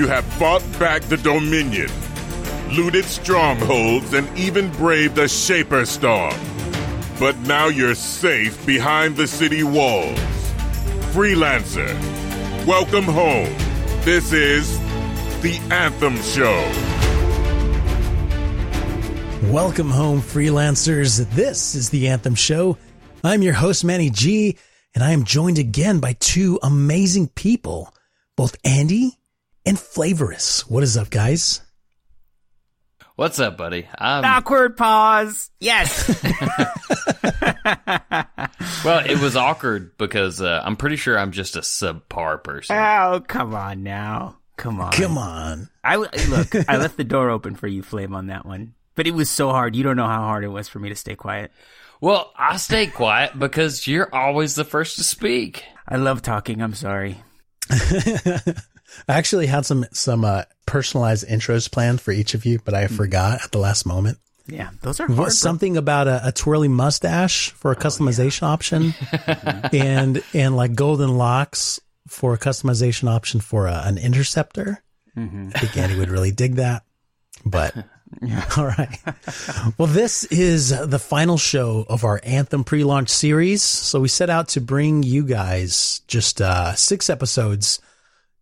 You have fought back the Dominion, looted strongholds, and even braved a Shaper Storm. But now you're safe behind the city walls. Freelancer, welcome home. This is The Anthem Show. Welcome home, freelancers. This is The Anthem Show. I'm your host, Manny G, and I am joined again by two amazing people, both Andy and Flavorous. What is up, guys? What's up, buddy? I'm, Awkward pause. Yes. well, it was awkward because uh, I'm pretty sure I'm just a subpar person. oh, come on now. Come on. Come on. I look. I left the door open for you, Flame, on that one. But it was so hard. You don't know how hard it was for me to stay quiet. Well, I stay quiet because you're always the first to speak. I love talking. I'm sorry. I actually had some some uh, personalized intros planned for each of you, but I forgot at the last moment. Yeah, those are hard. What, bro. something about a, a twirly mustache for a customization option, and and like golden locks for a customization option for a, an interceptor. I think Andy would really dig that. But all right. Well, this is the final show of our Anthem pre-launch series. So we set out to bring you guys just uh, six episodes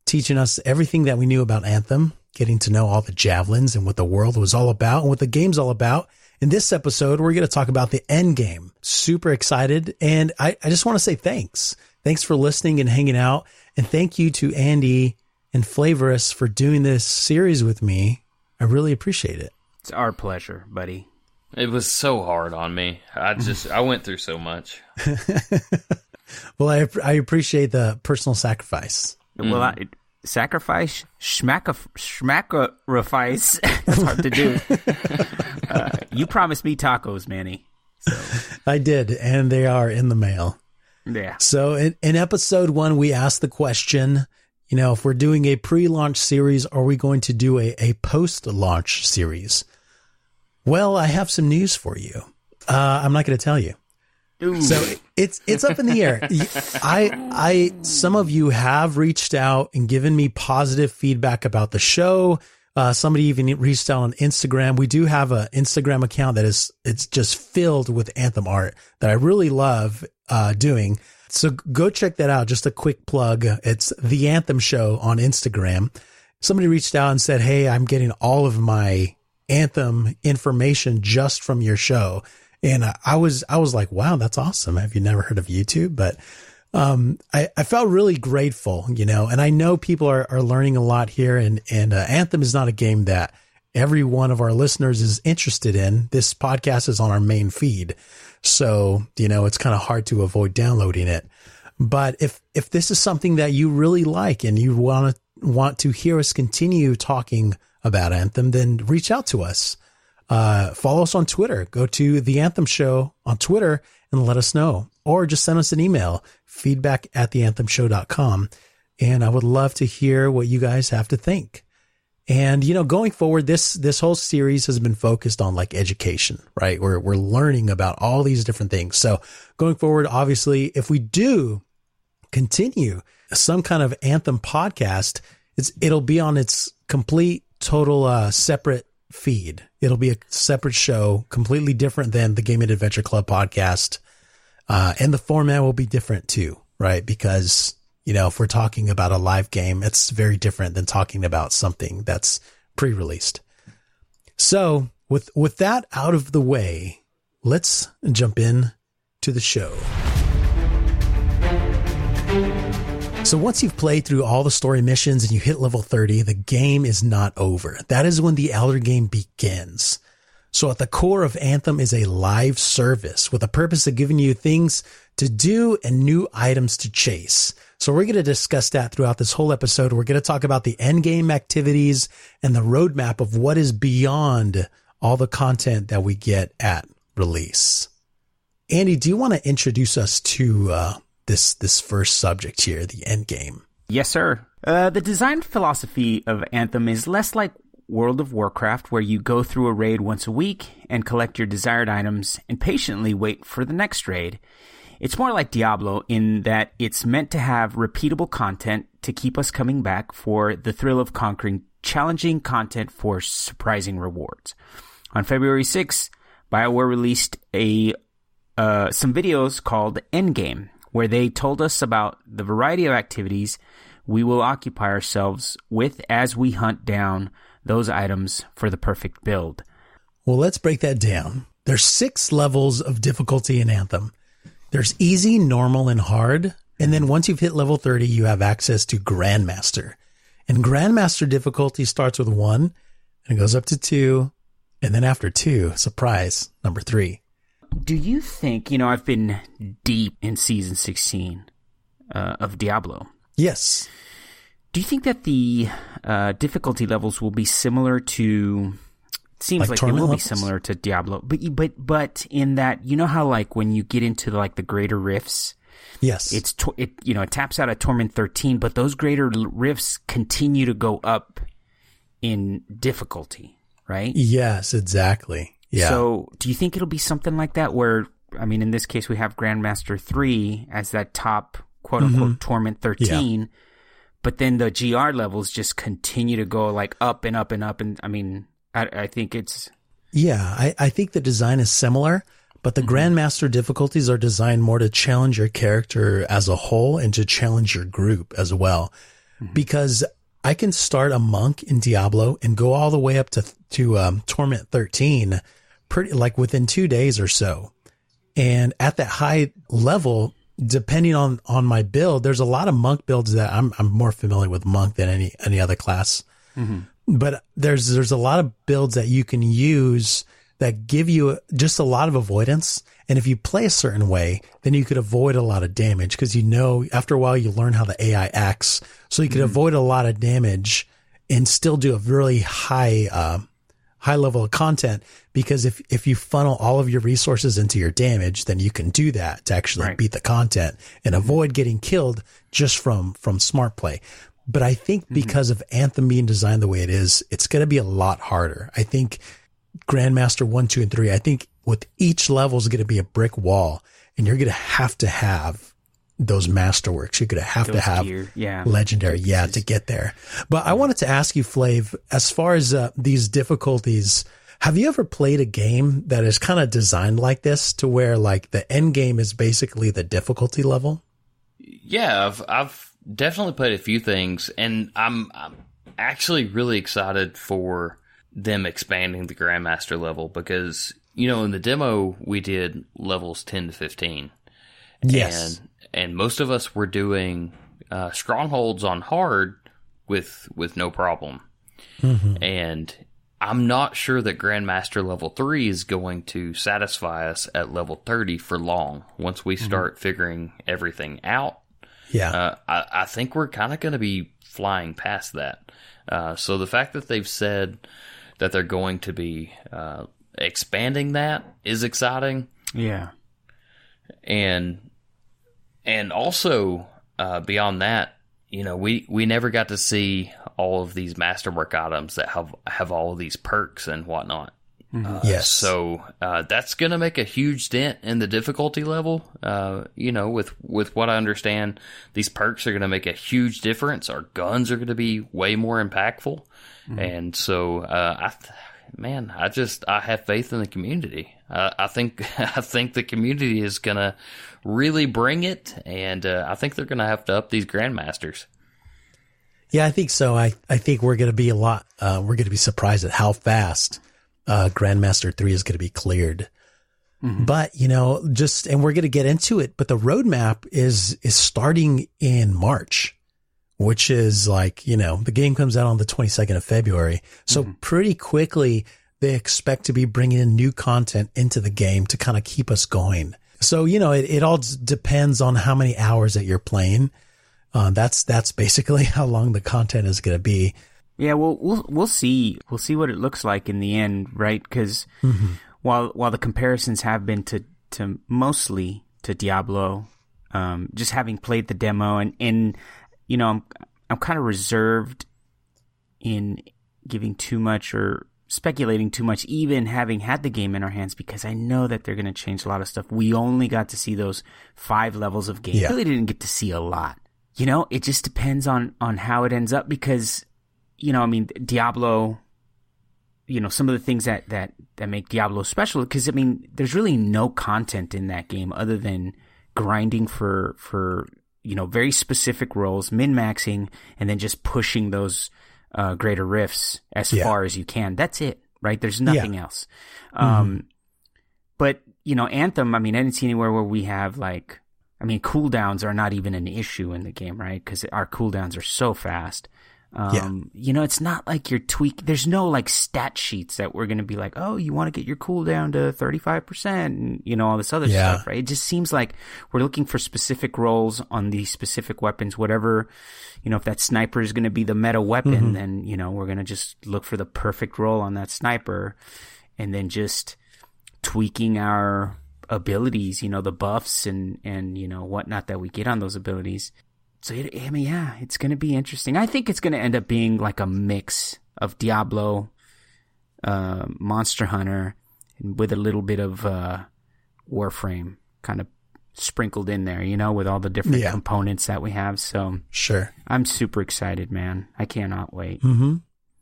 teaching us everything that we knew about Anthem, getting to know all the javelins and what the world was all about and what the game's all about. In this episode, we're going to talk about the end game. Super excited. And I, I just want to say thanks. Thanks for listening and hanging out. And thank you to Andy and Flavorous for doing this series with me. I really appreciate it. It's our pleasure, buddy. It was so hard on me. I just I went through so much. Well, I, I appreciate the personal sacrifice. Well, I, sacrifice, schmacka, schmackerifice. That's hard to do. uh, you promised me tacos, Manny. I did, and they are in the mail. Yeah. So in, in episode one, we asked the question, you know, if we're doing a pre-launch series, are we going to do a, a post-launch series? Well, I have some news for you. Uh, I'm not going to tell you. Ooh. So it's it's up in the air. I I some of you have reached out and given me positive feedback about the show. Uh, somebody even reached out on Instagram. We do have an Instagram account that is it's just filled with anthem art that I really love uh, doing. So go check that out. Just a quick plug. It's the Anthem Show on Instagram. Somebody reached out and said, "Hey, I'm getting all of my anthem information just from your show." And I- was, I was like, wow, that's awesome. Have you never heard of YouTube? But, um, I, I felt really grateful, you know, and I know people are, are learning a lot here and, and, uh, Anthem is not a game that every one of our listeners is interested in. This podcast is on our main feed. So, you know, it's kind of hard to avoid downloading it. But if, if this is something that you really like and you want to, want to hear us continue talking about Anthem, then reach out to us uh, follow us on Twitter. Go to the Anthem Show on Twitter and let us know, or just send us an email, feedback at theanthemshow.com. And I would love to hear what you guys have to think. And, you know, going forward, this, this whole series has been focused on like education, right? We're, we're learning about all these different things. So going forward, obviously, if we do continue some kind of anthem podcast, it's, it'll be on its complete, total, uh, separate feed. It'll be a separate show, completely different than the Game and Adventure Club podcast. Uh, and the format will be different too, right? Because, you know, if we're talking about a live game, it's very different than talking about something that's pre-released. So with, with that out of the way, let's jump in to the show. So once you've played through all the story missions and you hit level 30, the game is not over. That is when the Elder game begins. So at the core of Anthem is a live service with a purpose of giving you things to do and new items to chase. So we're going to discuss that throughout this whole episode. We're going to talk about the end game activities and the roadmap of what is beyond all the content that we get at release. Andy, do you want to introduce us to uh, this this first subject here, the end game? Yes, sir. Uh, the design philosophy of Anthem is less like World of Warcraft, where you go through a raid once a week and collect your desired items and patiently wait for the next raid. It's more like Diablo in that it's meant to have repeatable content to keep us coming back for the thrill of conquering challenging content for surprising rewards. On February 6th, BioWare released a uh, some videos called Endgame, where they told us about the variety of activities we will occupy ourselves with as we hunt down those items for the perfect build. Well, let's break that down. There's six levels of difficulty in Anthem. There's easy, normal, and hard. And then once you've hit level 30, you have access to Grandmaster. And Grandmaster difficulty starts with one and it goes up to two. And then after two, surprise, number three. Do you think, you know, I've been deep in season 16 uh, of Diablo. Yes. Do you think that the uh, difficulty levels will be similar to? Seems Like like, they will tournament be similar to Diablo, but but but in that you know how like when you get into like the greater rifts, Yes. it's it you know it taps out at torment 13 but those greater rifts continue to go up in difficulty right yes, exactly. Yeah. so do you think it'll be something like that where i mean in this case we have grandmaster 3 as that top quote unquote Mm-hmm. torment 13 but then the gr levels just continue to go like up and up and up and i mean i, I think it's Yeah, I, I think the design is similar, but the Grandmaster difficulties are designed more to challenge your character as a whole and to challenge your group as well. Because I can start a monk in Diablo and go all the way up to to um, Torment 13, pretty like within two days or so. And at that high level, depending on on my build, there's a lot of monk builds that I'm I'm more familiar with monk than any any other class but there's there's a lot of builds that you can use that give you just a lot of avoidance. And if you play a certain way, then you could avoid a lot of damage because you know after a while you learn how the AI acts, so you could avoid a lot of damage and still do a really high uh, high level of content. Because if if you funnel all of your resources into your damage, then you can do that to actually Right. beat the content and mm-hmm. avoid getting killed just from from smart play. But I think mm-hmm. because of Anthem being designed the way it is, it's going to be a lot harder. I think Grandmaster one, two, and three, I think with each level is going to be a brick wall and you're going to have to have those masterworks. You're going to have to have gear, yeah. legendary. Yeah. To get there. But I wanted to ask you, Flav, as far as uh, these difficulties, have you ever played a game that is kind of designed like this to where like the end game is basically the difficulty level? Yeah, I've I've definitely played a few things, and I'm I'm actually really excited for them expanding the Grandmaster level because you know in the demo we did levels ten to fifteen, Yes. and and most of us were doing uh, strongholds on hard with with no problem, and I'm not sure that Grandmaster level three is going to satisfy us at level thirty for long. Once we start figuring everything out, yeah. uh, I, I think we're kind of going to be flying past that. Uh, so the fact that they've said that they're going to be uh, expanding that is exciting, yeah and and also uh, beyond that, you know, we we never got to see all of these masterwork items that have have all of these perks and whatnot. Uh, yes. So uh, that's going to make a huge dent in the difficulty level. Uh, you know, with with what I understand, these perks are going to make a huge difference. Our guns are going to be way more impactful, and so uh, I, th- man, I just I have faith in the community. I, I think I think the community is going to really bring it, and uh, I think they're going to have to up these grandmasters. Yeah, I think so. I, I think we're going to be a lot, uh, we're going to be surprised at how fast, uh, Grandmaster 3 is going to be cleared. But, you know, just, and we're going to get into it, but the roadmap is, is starting in March, which is like, you know, the game comes out on the 22nd of February. So pretty quickly, they expect to be bringing in new content into the game to kind of keep us going. So, you know, it, it all depends on how many hours that you're playing. Uh, that's that's basically how long the content is going to be. Yeah, well, we'll we'll see. We'll see what it looks like in the end, right? Because while while the comparisons have been to to mostly to Diablo, um, just having played the demo and and you know I'm I'm kind of reserved in giving too much or speculating too much, even having had the game in our hands, because I know that they're going to change a lot of stuff. We only got to see those five levels of game. Yeah. Really didn't get to see a lot. You know, it just depends on on how it ends up because, you know, I mean, Diablo. You know, some of the things that that that make Diablo special, because I mean, there's really no content in that game other than grinding for for you know very specific rolls, min maxing, and then just pushing those uh, greater rifts as Yeah. far as you can. That's it, right? There's nothing else. Um, but you know, Anthem. I mean, I didn't see anywhere where we have like, I mean, cooldowns are not even an issue in the game, right? Because our cooldowns are so fast. Um, you know, it's not like you're tweak. There's no like stat sheets that we're going to be like, oh, you want to get your cooldown to 35% and, you know, all this other Yeah. stuff, right? It just seems like we're looking for specific rolls on these specific weapons, whatever, you know, if that sniper is going to be the meta weapon, then, you know, we're going to just look for the perfect roll on that sniper and then just tweaking our abilities, you know, the buffs and, and, you know, whatnot that we get on those abilities. So, it, I mean, yeah, it's going to be interesting. I think it's going to end up being like a mix of Diablo, uh, Monster Hunter, and with a little bit of, uh, Warframe kind of sprinkled in there, you know, with all the different Yeah. components that we have. So Sure. I'm super excited, man. I cannot wait. Mm-hmm.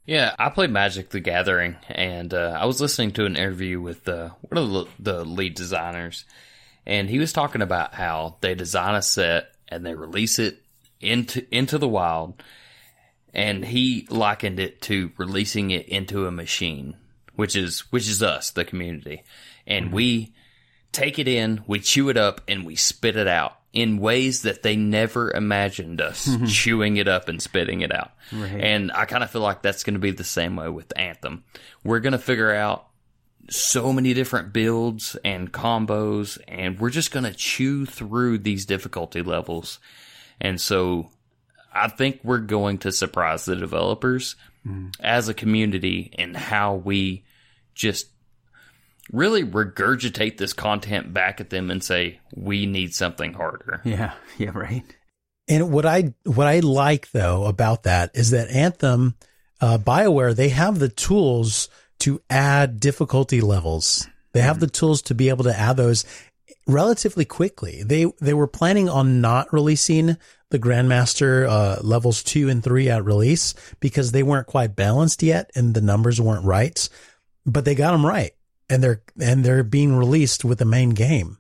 Yeah, I played Magic the Gathering, and uh, I was listening to an interview with uh, one of the, the lead designers, and he was talking about how they design a set and they release it into into the wild, and he likened it to releasing it into a machine, which is which is us, the community, and mm-hmm. we take it in, we chew it up, and we spit it out in ways that they never imagined us mm-hmm. chewing it up and spitting it out. And I kind of feel like that's going to be the same way with Anthem. We're going to figure out so many different builds and combos, and we're just going to chew through these difficulty levels. And so I think we're going to surprise the developers as a community in how we just really regurgitate this content back at them and say, we need something harder. Yeah. Yeah. Right. And what I what I like though about that is that Anthem, uh, Bioware, they have the tools to add difficulty levels. They have the tools to be able to add those relatively quickly. They they were planning on not releasing the Grandmaster uh, levels two and three at release because they weren't quite balanced yet and the numbers weren't right. But they got them right, and they're and they're being released with the main game.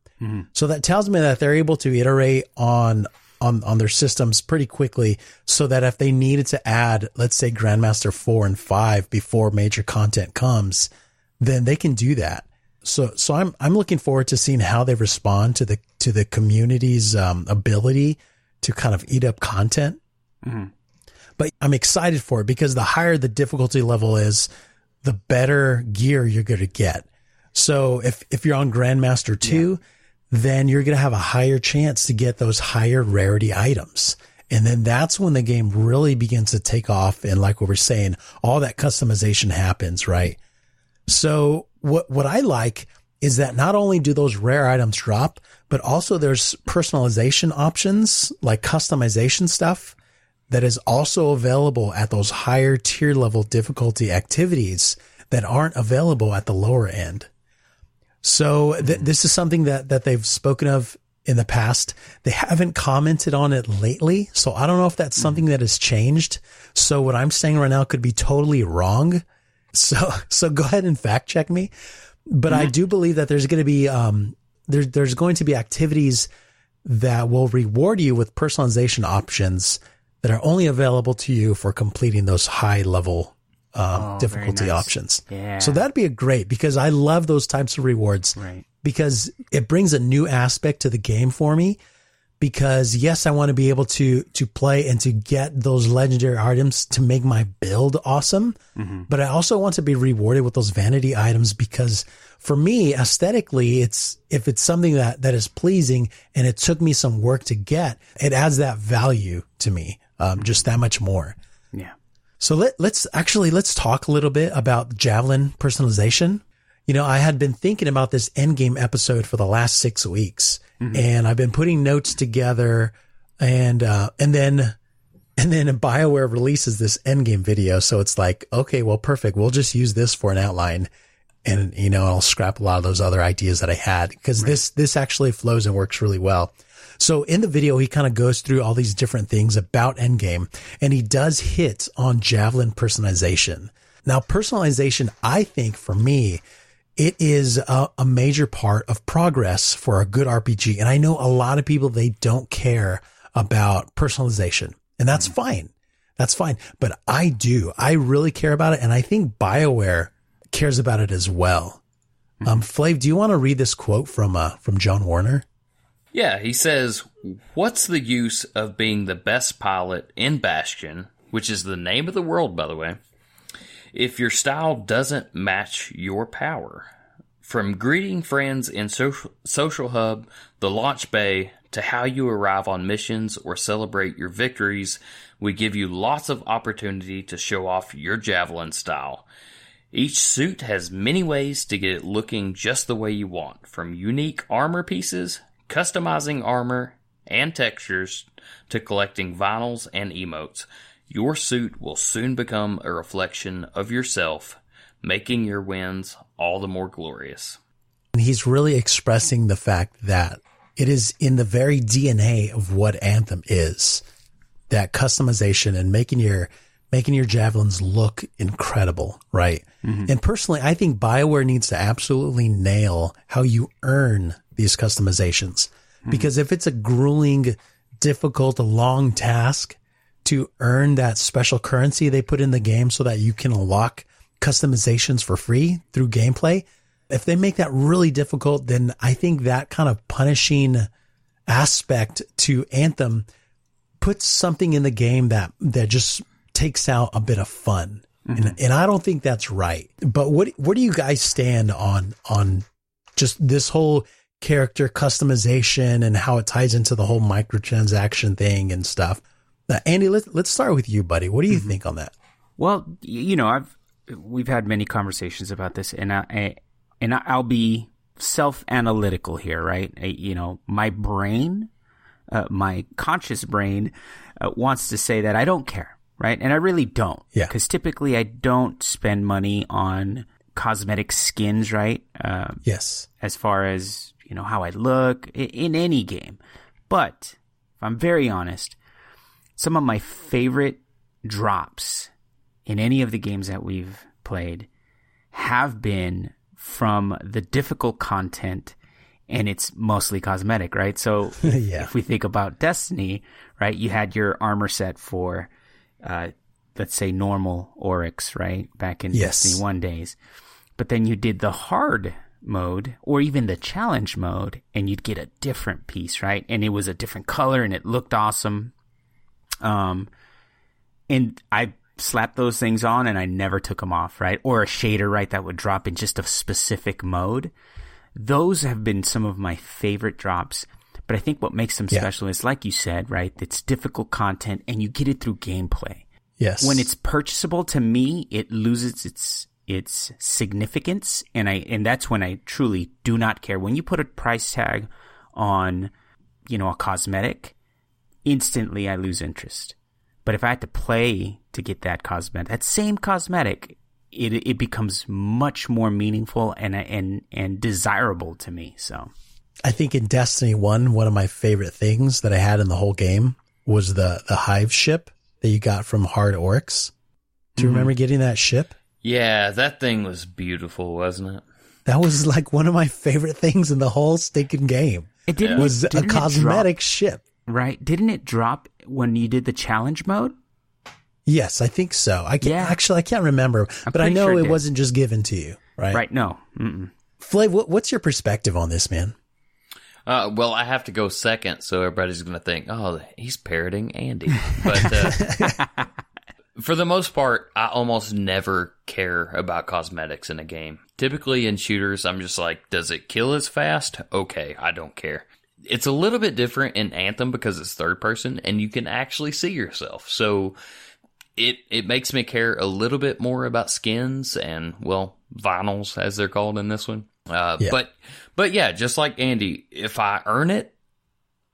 So that tells me that they're able to iterate on on on their systems pretty quickly so that if they needed to add let's say grandmaster 4 and 5 before major content comes then they can do that so so i'm i'm looking forward to seeing how they respond to the to the community's um, ability to kind of eat up content but i'm excited for it because the higher the difficulty level is the better gear you're going to get so if if you're on grandmaster 2 then you're going to have a higher chance to get those higher rarity items. And then that's when the game really begins to take off. And like what we're saying, all that customization happens, right? So what, what I like is that not only do those rare items drop, but also there's personalization options like customization stuff that is also available at those higher tier level difficulty activities that aren't available at the lower end. So th- hmm. this is something that, that they've spoken of in the past. They haven't commented on it lately. So I don't know if that's hmm. something that has changed. So what I'm saying right now could be totally wrong. So, so go ahead and fact check me. But I do believe that there's going to be, um, there, there's going to be activities that will reward you with personalization options that are only available to you for completing those high level um, Oh, difficulty nice. options. Yeah. So that'd be a great because I love those types of rewards Right. because it brings a new aspect to the game for me. Because yes, I want to be able to to play and to get those legendary items to make my build awesome, but I also want to be rewarded with those vanity items because for me, aesthetically, it's if it's something that that is pleasing and it took me some work to get, it adds that value to me, um, just that much more. Yeah. So let, let's actually, let's talk a little bit about Javelin personalization. You know, I had been thinking about this endgame episode for the last six weeks and I've been putting notes together and, uh, and then And then BioWare releases this endgame video. So it's like, okay, well, perfect. We'll just use this for an outline. And, you know, I'll scrap a lot of those other ideas that I had because right. this, this actually flows and works really well. So in the video, he kind of goes through all these different things about Endgame and he does hit on Javelin personalization. Now, personalization, I think for me, it is a, a, major part of progress for a good RPG. And I know a lot of people, they don't care about personalization and that's mm-hmm. fine. That's fine. But I do. I really care about it. And I think BioWare cares about it as well. Mm-hmm. Um, Flav, do you want to read this quote from, uh, from John Warner? Yeah, he says, What's the use of being the best pilot in Bastion, which is the name of the world, by the way, if your style doesn't match your power? From greeting friends in social, social Hub, the launch bay, to how you arrive on missions or celebrate your victories, we give you lots of opportunity to show off your javelin style. Each suit has many ways to get it looking just the way you want, from unique armor pieces, customizing armor and textures, to collecting vinyls and emotes. Your suit will soon become a reflection of yourself, making your wins all the more glorious. And he's really expressing the fact that it is in the very DNA of what Anthem is. That customization and making your making your javelins look incredible, right? Mm-hmm. And personally, I think BioWare needs to absolutely nail how you earn these customizations. Mm-hmm. Because if it's a grueling, difficult, long task to earn that special currency they put in the game so that you can unlock customizations for free through gameplay, if they make that really difficult, then I think that kind of punishing aspect to Anthem puts something in the game that, that just takes out a bit of fun. Mm-hmm. And, and I don't think that's right. But what, where do you guys stand on, on just this whole character customization and how it ties into the whole microtransaction thing and stuff? Andy, let's, let's start with you, buddy. What do you mm-hmm. think on that? Well, you know, I've, we've had many conversations about this and I, and I'll be self analytical here, right? I, you know, my brain, uh, my conscious brain uh, wants to say that I don't care, right? And I really don't. Yeah. Because typically I don't spend money on cosmetic skins, right? Uh, yes. As far as, you know, how I look in, in any game. But if I'm very honest, some of my favorite drops in any of the games that we've played have been from the difficult content and it's mostly cosmetic, right? So yeah. if we think about Destiny, right, you had your armor set for, uh, let's say normal Oryx, right? Back in yes. Destiny 1 days. But then you did the hard mode or even the challenge mode and you'd get a different piece, right? And it was a different color and it looked awesome. Um, and I slapped those things on and I never took them off, right? Or a shader, right? That would drop in just a specific mode. Those have been some of my favorite drops. But I think what makes them yeah. special is, like you said, right? It's difficult content and you get it through gameplay. Yes. When it's purchasable to me, it loses its its significance and I and that's when I truly do not care. When you put a price tag on, you know, a cosmetic, instantly I lose interest. But if I had to play to get that cosmetic, that same cosmetic, it it becomes much more meaningful and and and desirable to me. So, I think in Destiny One, one of my favorite things that I had in the whole game was the the Hive ship that you got from Hard Oryx. Do you mm-hmm. remember getting that ship? Yeah, that thing was beautiful, wasn't it? That was like one of my favorite things in the whole stinking game. It didn't, was didn't a cosmetic ship. Right? Didn't it drop when you did the challenge mode? Yes, I think so. I can yeah. actually I can't remember, I'm but I know sure it, it wasn't just given to you, right? Right. No. Mm-mm. Flav, what, what's your perspective on this, man? Uh, well, I have to go second, so everybody's going to think, "Oh, he's parroting Andy." But uh, for the most part, I almost never care about cosmetics in a game. Typically in shooters, I'm just like, "Does it kill as fast?" Okay, I don't care it's a little bit different in Anthem because it's third person and you can actually see yourself. So it it makes me care a little bit more about skins and well vinyls as they're called in this one. Uh, yeah. But but yeah, just like Andy, if I earn it,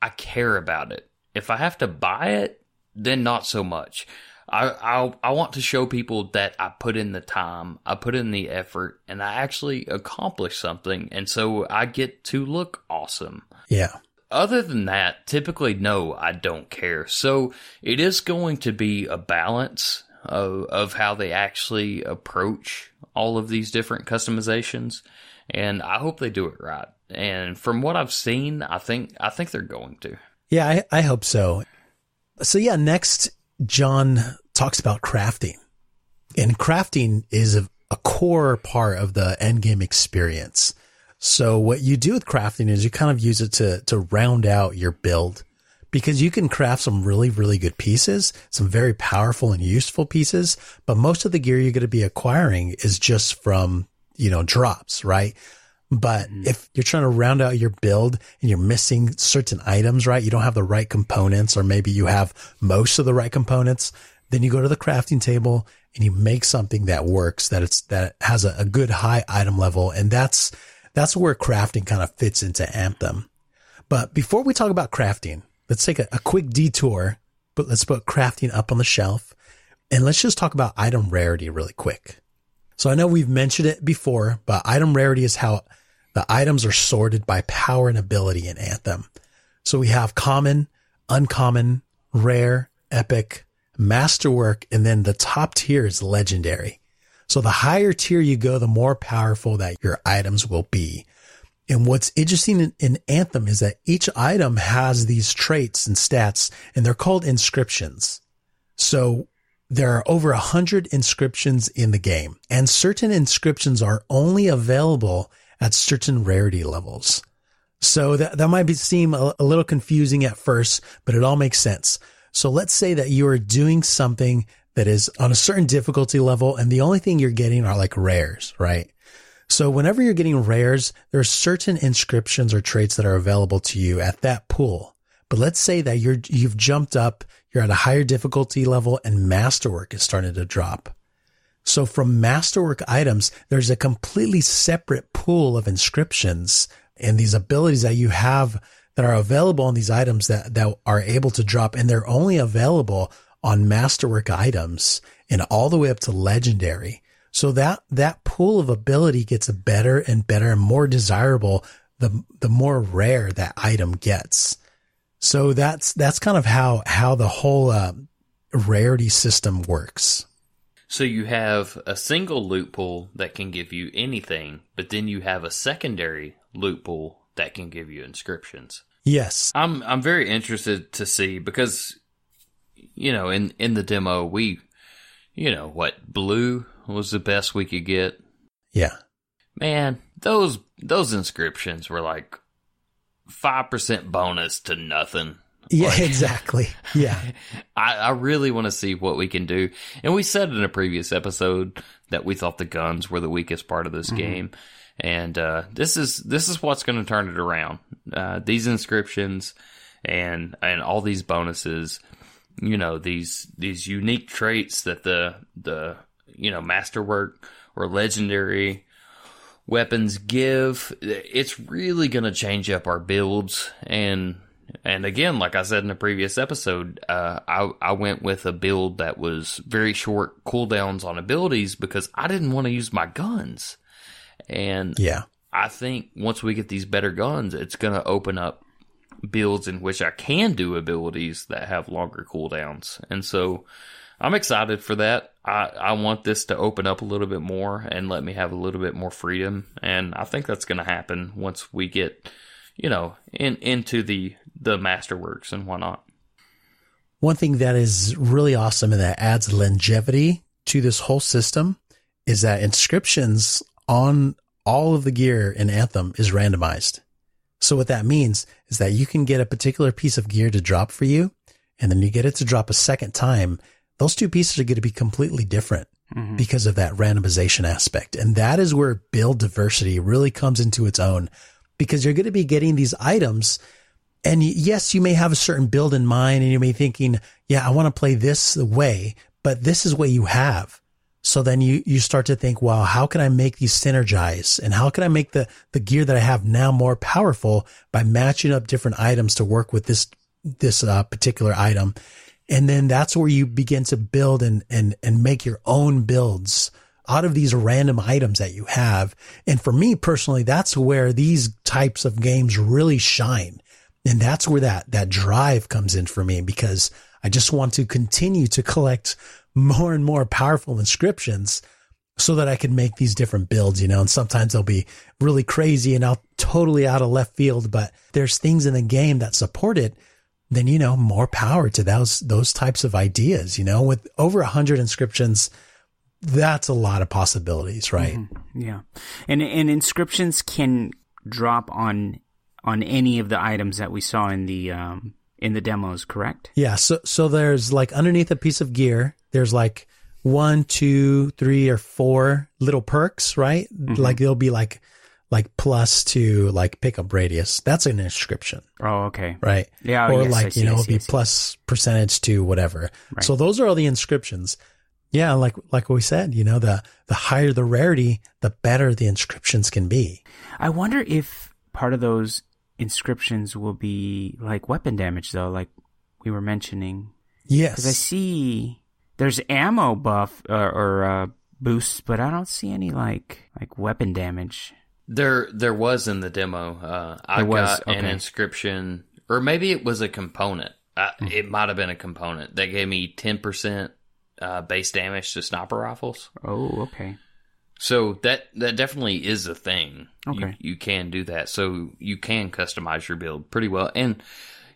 I care about it. If I have to buy it, then not so much. I, I I want to show people that I put in the time, I put in the effort, and I actually accomplish something, and so I get to look awesome. Yeah. Other than that, typically no, I don't care. So it is going to be a balance of of how they actually approach all of these different customizations, and I hope they do it right. And from what I've seen, I think I think they're going to. Yeah, I, I hope so. So yeah, next John talks about crafting. And crafting is a, a core part of the endgame experience. So what you do with crafting is you kind of use it to, to round out your build because you can craft some really, really good pieces, some very powerful and useful pieces. But most of the gear you're going to be acquiring is just from, you know, drops, right? But mm. if you're trying to round out your build and you're missing certain items, right? You don't have the right components, or maybe you have most of the right components. Then you go to the crafting table and you make something that works, that it's, that has a, a good high item level. And that's, that's where crafting kind of fits into Anthem. But before we talk about crafting, let's take a, a quick detour, but let's put crafting up on the shelf and let's just talk about item rarity really quick. So I know we've mentioned it before, but item rarity is how the items are sorted by power and ability in Anthem. So we have common, uncommon, rare, epic, masterwork, and then the top tier is legendary. So the higher tier you go, the more powerful that your items will be. And what's interesting in, in, Anthem is that each item has these traits and stats, and they're called inscriptions. So there are over a hundred inscriptions in the game, and certain inscriptions are only available at certain rarity levels. So that, that might be, seem a, a little confusing at first, but it all makes sense. So let's say that you are doing something that is on a certain difficulty level and the only thing you're getting are like rares, right? So whenever you're getting rares, there are certain inscriptions or traits that are available to you at that pool. But let's say that you're, you've jumped up, you're at a higher difficulty level and masterwork is starting to drop. So from masterwork items, there's a completely separate pool of inscriptions and these abilities that you have that are available on these items that, that are able to drop and they're only available on masterwork items and all the way up to legendary. So that, that pool of ability gets better and better and more desirable the, the more rare that item gets. So that's, that's kind of how, how the whole, uh, rarity system works. So you have a single loot pool that can give you anything, but then you have a secondary loot pool that can give you inscriptions. Yes. I'm I'm very interested to see because you know, in in the demo we you know, what blue was the best we could get. Yeah. Man, those those inscriptions were like 5% bonus to nothing. Yeah, like, exactly. Yeah. I, I really want to see what we can do. And we said in a previous episode that we thought the guns were the weakest part of this mm-hmm. game. And uh, this is this is what's going to turn it around. Uh, these inscriptions and and all these bonuses, you know, these these unique traits that the the you know masterwork or legendary weapons give. It's really going to change up our builds and and again, like I said in the previous episode, uh, I, I went with a build that was very short cooldowns on abilities because I didn't want to use my guns. And yeah, I think once we get these better guns, it's going to open up builds in which I can do abilities that have longer cooldowns. And so I'm excited for that. I, I want this to open up a little bit more and let me have a little bit more freedom. And I think that's going to happen once we get, you know, in, into the the masterworks and whatnot. One thing that is really awesome and that adds longevity to this whole system is that inscriptions on all of the gear in Anthem is randomized. So what that means is that you can get a particular piece of gear to drop for you, and then you get it to drop a second time. Those two pieces are going to be completely different mm-hmm. because of that randomization aspect. And that is where build diversity really comes into its own because you're going to be getting these items and yes, you may have a certain build in mind and you may be thinking, yeah, I want to play this way, but this is what you have. So then you, you start to think, well, how can I make these synergize? And how can I make the, the gear that I have now more powerful by matching up different items to work with this, this uh, particular item? And then that's where you begin to build and, and, and make your own builds out of these random items that you have. And for me personally, that's where these types of games really shine. And that's where that, that drive comes in for me because I just want to continue to collect more and more powerful inscriptions so that I can make these different builds, you know, and sometimes they'll be really crazy and out totally out of left field, but there's things in the game that support it. Then, you know, more power to those, those types of ideas, you know, with over a hundred inscriptions, that's a lot of possibilities, right? Mm-hmm. Yeah. And, and inscriptions can drop on, on any of the items that we saw in the, um, in the demos, correct? Yeah. So, so there's like underneath a piece of gear, there's like one, two, three, or four little perks, right? Mm-hmm. Like they'll be like, like plus to like pickup radius. That's an inscription. Oh, okay. Right. Yeah. Or yes, like, see, you know, it'll be plus percentage to whatever. Right. So those are all the inscriptions. Yeah. Like, like we said, you know, the, the higher the rarity, the better the inscriptions can be. I wonder if part of those inscriptions will be like weapon damage though, like we were mentioning. Yes. Cause I see there's ammo buff uh, or, uh, boosts, but I don't see any like, like weapon damage. There, there was in the demo. Uh, I was, got okay. an inscription, or maybe it was a component. Uh, mm. It might have been a component that gave me ten percent uh, base damage to sniper rifles. Oh, okay. So that that definitely is a thing. Okay, you, you can do that. So you can customize your build pretty well, and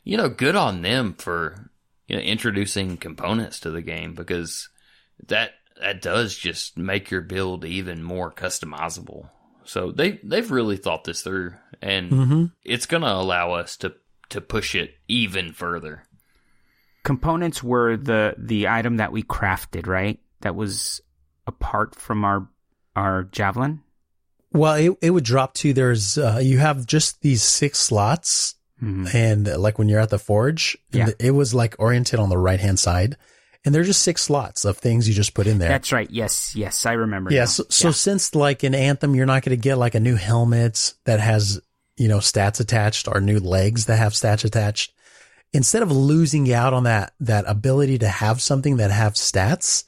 you know, good on them for you know introducing components to the game because that that does just make your build even more customizable. So they they've really thought this through, and mm-hmm. it's going to allow us to to push it even further. Components were the the item that we crafted, right? That was apart from our our javelin. Well, it it would drop to there's uh, you have just these six slots, mm-hmm. and uh, like when you're at the forge, yeah. it was like oriented on the right hand side. And there's just six slots of things you just put in there. That's right. Yes, yes, I remember. Yeah. So, so yeah. since like in Anthem, you're not going to get like a new helmet that has, you know, stats attached or new legs that have stats attached. Instead of losing out on that, that ability to have something that have stats,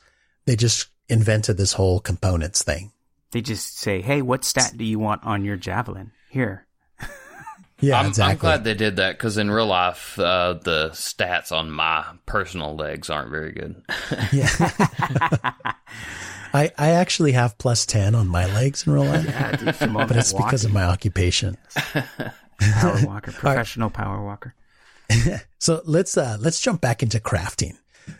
they just invented this whole components thing. They just say, Hey, what stat do you want on your javelin? Here. Yeah, I'm, exactly. I'm glad they did that because in real life, uh, the stats on my personal legs aren't very good. yeah. I, I actually have plus 10 on my legs in real life, yeah, dude, but it's walking. because of my occupation. power walker, professional power walker. so let's, uh, let's jump back into crafting.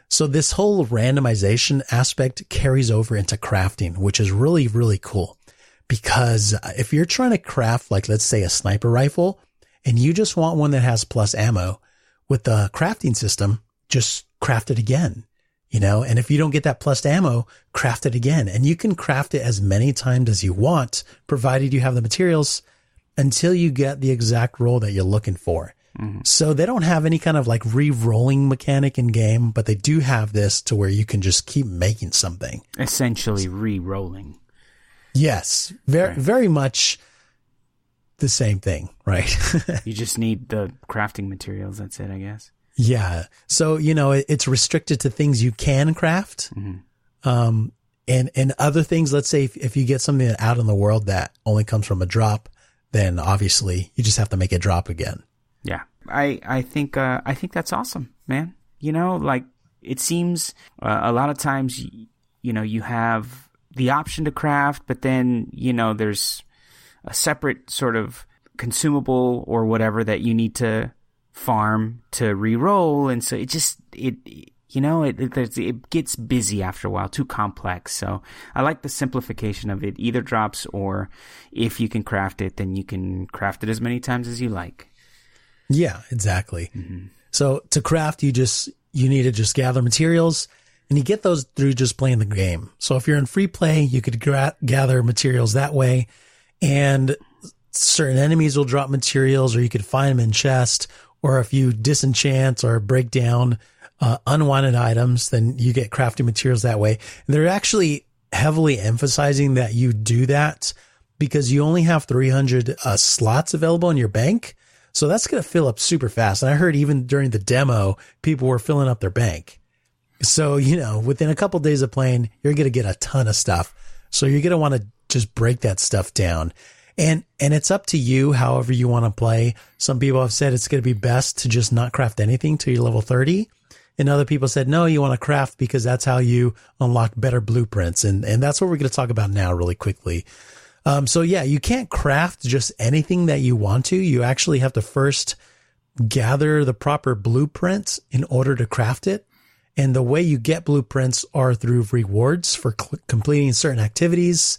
So this whole randomization aspect carries over into crafting, which is really, really cool because if you're trying to craft, like, let's say a sniper rifle, and you just want one that has plus ammo with the crafting system, just craft it again, you know? And if you don't get that plus ammo, craft it again. And you can craft it as many times as you want, provided you have the materials until you get the exact roll that you're looking for. Mm-hmm. So they don't have any kind of like re-rolling mechanic in game, but they do have this to where you can just keep making something. Essentially re-rolling. Yes. Very, Right. very much the same thing, right? You just need the crafting materials. That's it, I guess. Yeah. So, you know, it, it's restricted to things you can craft. Mhm. Um, and, and other things, let's say if, if you get something out in the world that only comes from a drop, then obviously you just have to make it drop again. Yeah, I I think uh, I think that's awesome, man. You know, like it seems uh, a lot of times, y- you know, you have the option to craft, but then you know there's a separate sort of consumable or whatever that you need to farm to re-roll, and so it just it. You know, it, it it gets busy after a while, too complex. So I like the simplification of it. Either drops, or if you can craft it, then you can craft it as many times as you like. Yeah, exactly. Mm-hmm. So to craft, you just, you need to just gather materials and you get those through just playing the game. So if you're in free play, you could gra- gather materials that way and certain enemies will drop materials or you could find them in chest. Or if you disenchant or break down uh, unwanted items, then you get crafting materials that way. And they're actually heavily emphasizing that you do that because you only have 300 uh, slots available in your bank. So that's going to fill up super fast. And I heard even during the demo, people were filling up their bank. So, you know, within a couple of days of playing, you're going to get a ton of stuff. So you're going to want to just break that stuff down. And, and it's up to you, however you want to play. Some people have said it's going to be best to just not craft anything till you're level 30. And other people said, no, you want to craft because that's how you unlock better blueprints. And, and that's what we're going to talk about now really quickly. Um, so yeah, you can't craft just anything that you want to. You actually have to first gather the proper blueprints in order to craft it. And the way you get blueprints are through rewards for cl- completing certain activities.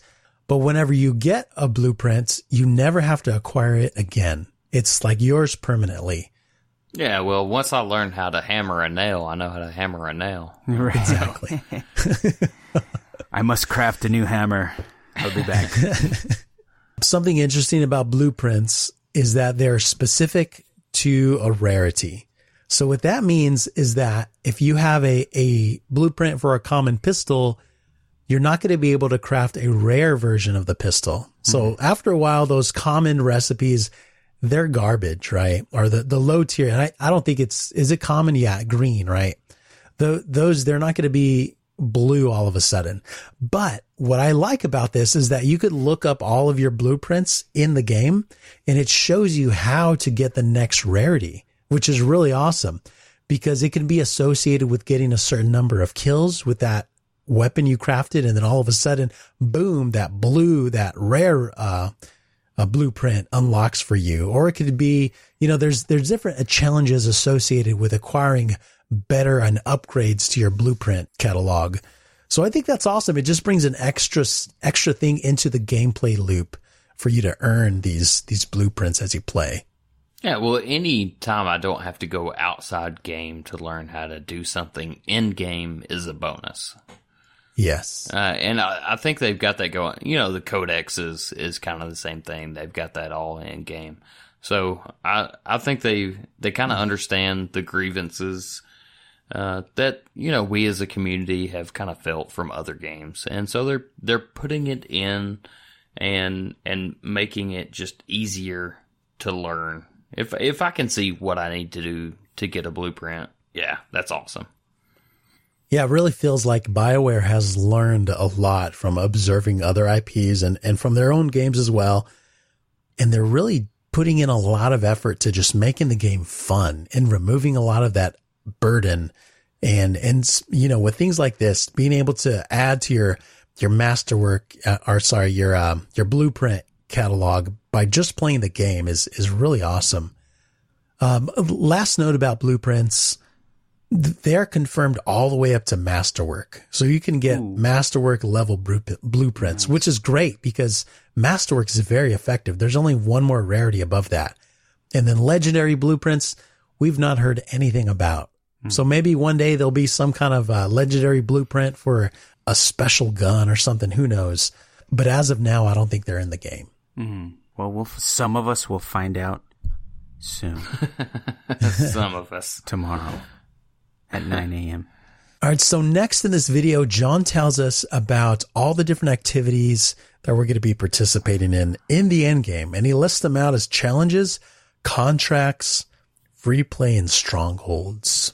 But whenever you get a blueprint, you never have to acquire it again. It's like yours permanently. Yeah, well, once I learned how to hammer a nail, I know how to hammer a nail. Right. Exactly. I must craft a new hammer. I'll be back. Something interesting about blueprints is that they're specific to a rarity. So what that means is that if you have a, a blueprint for a common pistol, you're not going to be able to craft a rare version of the pistol. So mm-hmm. after a while, those common recipes, they're garbage, right? Or the, the low tier. And I, I don't think it's, is it common? Yeah, green, right? The, those, they're not going to be blue all of a sudden. But what I like about this is that you could look up all of your blueprints in the game and it shows you how to get the next rarity, which is really awesome because it can be associated with getting a certain number of kills with that weapon you crafted. And then all of a sudden, boom, that blue, that rare, uh, a blueprint unlocks for you. Or it could be, you know, there's, there's different challenges associated with acquiring better and upgrades to your blueprint catalog. So I think that's awesome. It just brings an extra, extra thing into the gameplay loop for you to earn these, these blueprints as you play. Yeah, well, any time I don't have to go outside game to learn how to do something in game is a bonus. Yes. Uh, and I, I think they've got that going. You know, the codex is, is kind of the same thing. They've got that all in game. So I, I think they, they kind of understand the grievances, uh, that, you know, we as a community have kind of felt from other games. And so they're, they're putting it in and, and making it just easier to learn. If, if I can see what I need to do to get a blueprint, yeah, that's awesome. Yeah, it really feels like BioWare has learned a lot from observing other IPs and, and from their own games as well. And they're really putting in a lot of effort to just making the game fun and removing a lot of that burden. And, and, you know, with things like this, being able to add to your, your masterwork, uh, or sorry, your, um, your blueprint catalog by just playing the game is, is really awesome. Um, last note about blueprints they're confirmed all the way up to masterwork. So you can get Ooh. masterwork level blueprints, nice. which is great because masterwork is very effective. There's only one more rarity above that. And then legendary blueprints, we've not heard anything about. Mm. So maybe one day there'll be some kind of uh, legendary blueprint for a special gun or something. Who knows? But as of now, I don't think they're in the game. Mm. Well, we'll, some of us will find out soon. some of us. Tomorrow at 9 a.m. All right. So next in this video, Jon tells us about all the different activities that we're going to be participating in in the end game. And he lists them out as challenges, contracts, free play, and strongholds.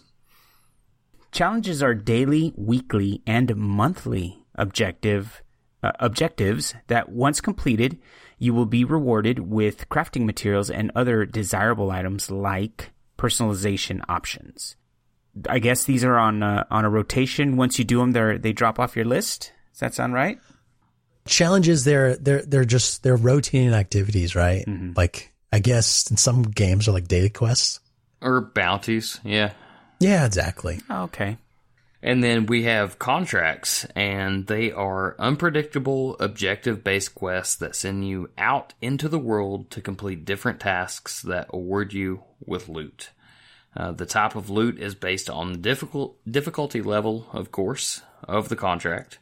Challenges are daily, weekly, and monthly objective uh, objectives that once completed, you will be rewarded with crafting materials and other desirable items like personalization options. I guess these are on uh, on a rotation. Once you do them, they they drop off your list. Does that sound right? Challenges they're they're they're just they're rotating activities, right? Mm-hmm. Like I guess in some games are like data quests or bounties. Yeah. Yeah, exactly. Oh, okay. And then we have contracts, and they are unpredictable, objective based quests that send you out into the world to complete different tasks that award you with loot. Uh, the type of loot is based on the difficult difficulty level, of course, of the contract.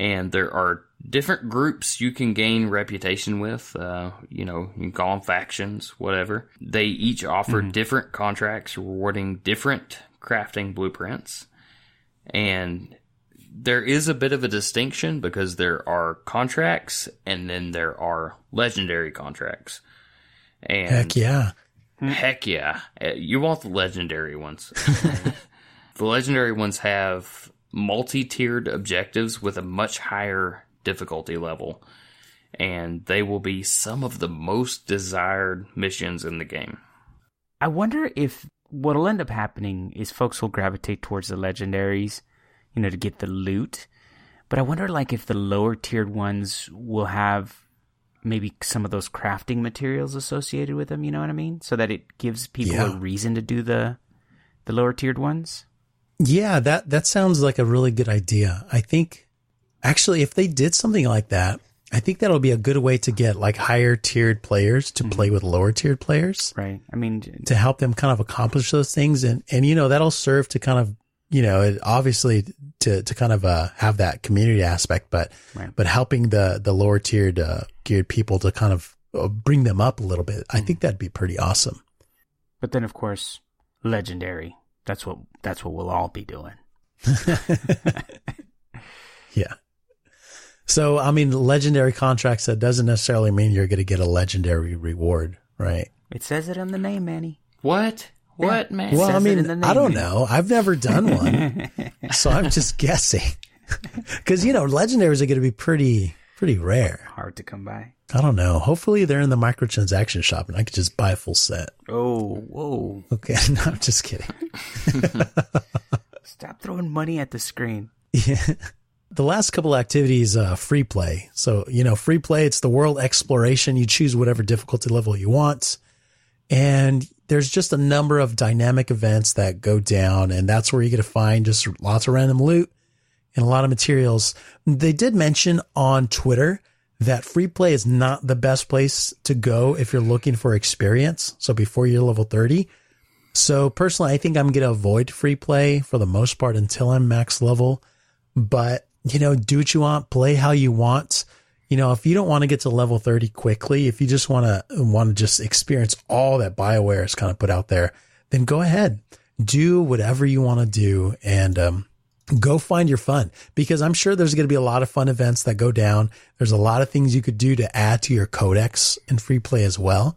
And there are different groups you can gain reputation with. Uh, you know, you can call them factions, whatever. They each offer mm-hmm. different contracts rewarding different crafting blueprints. And there is a bit of a distinction because there are contracts and then there are legendary contracts. And Heck yeah Heck yeah. Uh, You want the legendary ones. the legendary ones have multi tiered objectives with a much higher difficulty level, and they will be some of the most desired missions in the game. I wonder if what'll end up happening is folks will gravitate towards the legendaries, you know, to get the loot. But I wonder, like, if the lower tiered ones will have maybe some of those crafting materials associated with them. You know what I mean? So that it gives people Yeah. a reason to do the the lower tiered ones. Yeah, that that sounds like a really good idea. I think actually if they did something like that, I think that'll be a good way to get like higher tiered players to mm-hmm. play with lower tiered players Right. I mean, to help them kind of accomplish those things and and you know, that'll serve to kind of you know, it obviously to to kind of uh have that community aspect, but Right. but helping the the lower tiered uh, geared people to kind of uh, bring them up a little bit. I think that'd be pretty awesome. but then of course, legendary. That's what that's what we'll all be doing. Yeah. So, I mean, legendary contracts, that doesn't necessarily mean you're going to get a legendary reward, right? It says it in the name, Manny. What? What, man? Well, I says it in mean, I don't know. I've never done one. so I'm just guessing. Cause, you know, legendaries are going to be pretty, pretty rare. Hard to come by. I don't know. Hopefully they're in the microtransaction shop and I could just buy a full set. Oh, whoa! Okay. No, I'm just kidding. Stop throwing money at the screen. Yeah. The last couple activities, uh, free play. So, you know, free play, it's the world exploration. You choose whatever difficulty level you want. And there's just a number of dynamic events that go down. And that's where you get to find just lots of random loot and a lot of materials. They did mention on Twitter that free play is not the best place to go if you're looking for experience. So before you're level 30. So personally, I think I'm going to avoid free play for the most part until I'm max level but you know, do what you want, play how you want. You know, if you don't want to get to level 30 quickly, if you just want to want to just experience all that BioWare has kind of put out there, then go ahead, do whatever you want to do and um go find your fun because I'm sure there's going to be a lot of fun events that go down. There's a lot of things you could do to add to your codex in free play as well.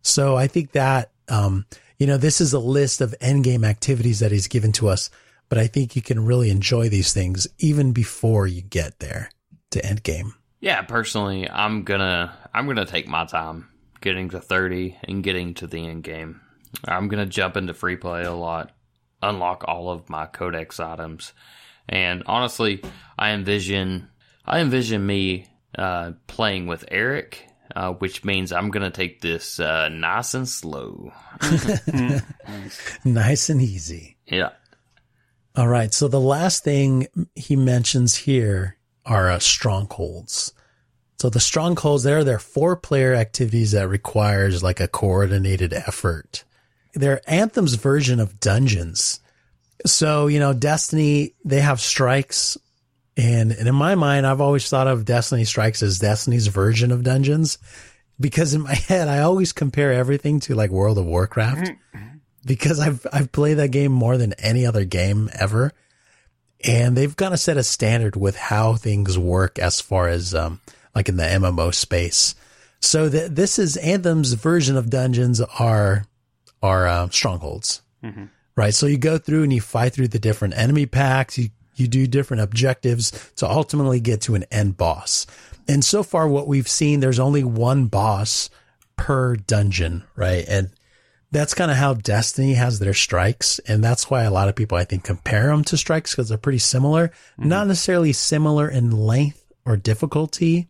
So I think that, um, you know, this is a list of endgame activities that he's given to us, but I think you can really enjoy these things even before you get there to endgame. Yeah, personally, I'm gonna I'm gonna take my time getting to 30 and getting to the end game. I'm gonna jump into free play a lot, unlock all of my codex items, and honestly, I envision I envision me uh, playing with Eric, uh, which means I'm gonna take this uh, nice and slow. Nice and easy. Yeah, All right. So the last thing he mentions here are uh, strongholds. So the strongholds there, they're four player activities that requires like a coordinated effort. They're Anthem's version of dungeons. So, you know, Destiny, they have strikes. And, and in my mind, I've always thought of Destiny strikes as Destiny's version of dungeons because in my head, I always compare everything to like World of Warcraft because I've, I've played that game more than any other game ever. And they've kind of set a standard with how things work as far as, um, like in the MMO space. So that this is Anthem's version of dungeons are, are, uh, strongholds, right? So you go through and you fight through the different enemy packs. You, you do different objectives to ultimately get to an end boss. And so far, what we've seen, there's only one boss per dungeon, right? And that's kind of how Destiny has their strikes. And that's why a lot of people, I think, compare them to strikes because they're pretty similar. Not necessarily similar in length or difficulty,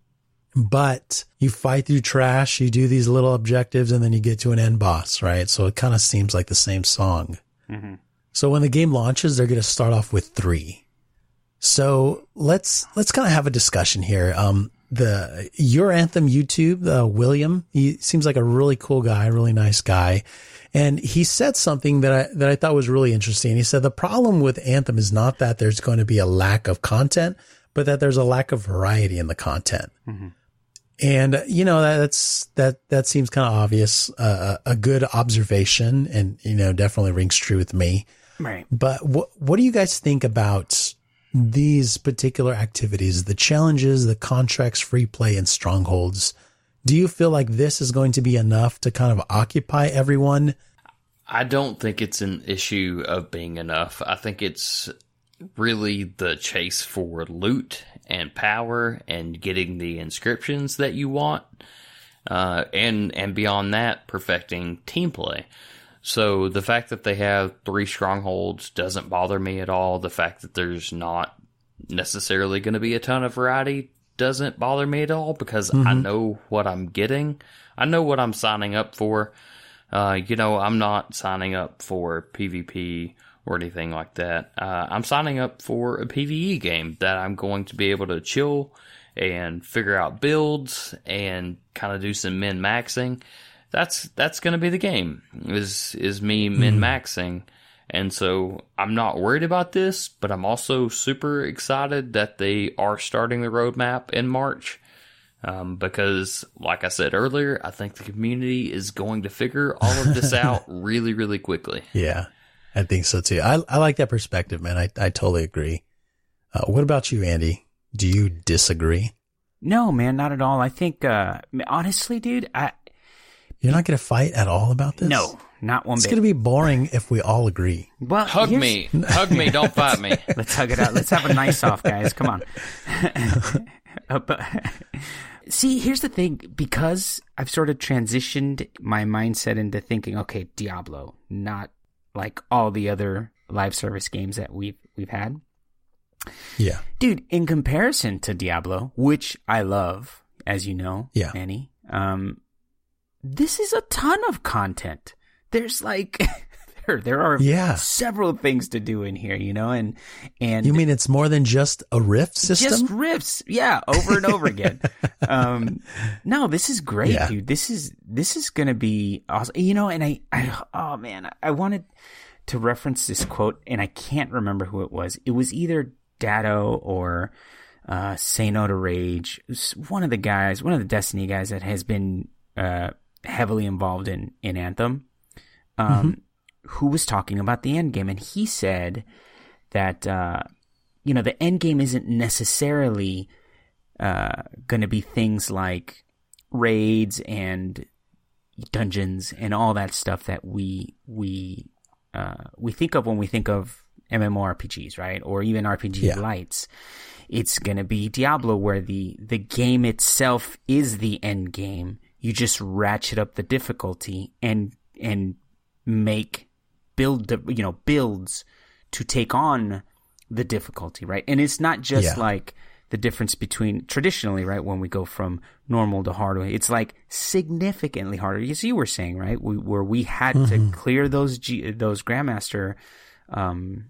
but you fight through trash, you do these little objectives, and then you get to an end boss, right? So it kind of seems like the same song. So when the game launches, they're going to start off with three. So let's let's kind of have a discussion here. Um, the your anthem YouTube, uh, William, he seems like a really cool guy, really nice guy, and he said something that I that I thought was really interesting. He said the problem with Anthem is not that there's going to be a lack of content, but that there's a lack of variety in the content. And uh, you know that's that that seems kind of obvious, uh, a good observation, and you know definitely rings true with me. Right. But what what do you guys think about these particular activities, the challenges, the contracts, free play, and strongholds? Do you feel like this is going to be enough to kind of occupy everyone? I don't think it's an issue of being enough. I think it's really the chase for loot and power and getting the inscriptions that you want. Uh, and and beyond that, perfecting team play. So the fact that they have three strongholds doesn't bother me at all. The fact that there's not necessarily going to be a ton of variety doesn't bother me at all because mm-hmm. I know what I'm getting. I know what I'm signing up for. Uh, you know, I'm not signing up for PvP or anything like that. Uh, I'm signing up for a PvE game that I'm going to be able to chill and figure out builds and kind of do some min maxing. That's that's going to be the game. Is is me min mm-hmm. maxing. And so I'm not worried about this, but I'm also super excited that they are starting the roadmap in March. Um, because, like I said earlier, I think the community is going to figure all of this out really, really quickly. Yeah, I think so too. I, I like that perspective, man. I, I totally agree. Uh, what about you, Andy? Do you disagree? No, man, not at all. I think, uh, honestly, dude, I. You're not going to fight at all about this? No, not one it's bit. It's going to be boring if we all agree. Well, hug me. hug me. Don't fight me. Let's hug it out. Let's have a nice off, guys. Come on. uh, but, see, here's the thing. Because I've sort of transitioned my mindset into thinking, okay, Diablo, not like all the other live service games that we've we've had. Yeah. Dude, in comparison to Diablo, which I love, as you know, yeah. Annie, um, this is a ton of content. There's like there there are yeah. several things to do in here, you know, and and You mean it's more than just a rift system? Just rifts. Yeah, over and over again. um no, this is great, yeah. dude. This is this is going to be awesome. You know, and I, I oh man, I wanted to reference this quote and I can't remember who it was. It was either Datto or uh, Say No to Rage. One of the guys, one of the Destiny guys that has been uh, heavily involved in in Anthem, um, mm-hmm. Who was talking about the end game, and he said that uh, you know the end game isn't necessarily uh, going to be things like raids and dungeons and all that stuff that we we uh, we think of when we think of MMORPGs, right? Or even RPG yeah. lights. It's going to be Diablo where the, the game itself is the end game. You just ratchet up the difficulty and, and make build, you know, builds to take on the difficulty, right? And it's not just yeah. like the difference between traditionally, right? When we go from normal to hard, it's like significantly harder. As you were saying, right? We, where we had mm-hmm. to clear those G, those Grandmaster um,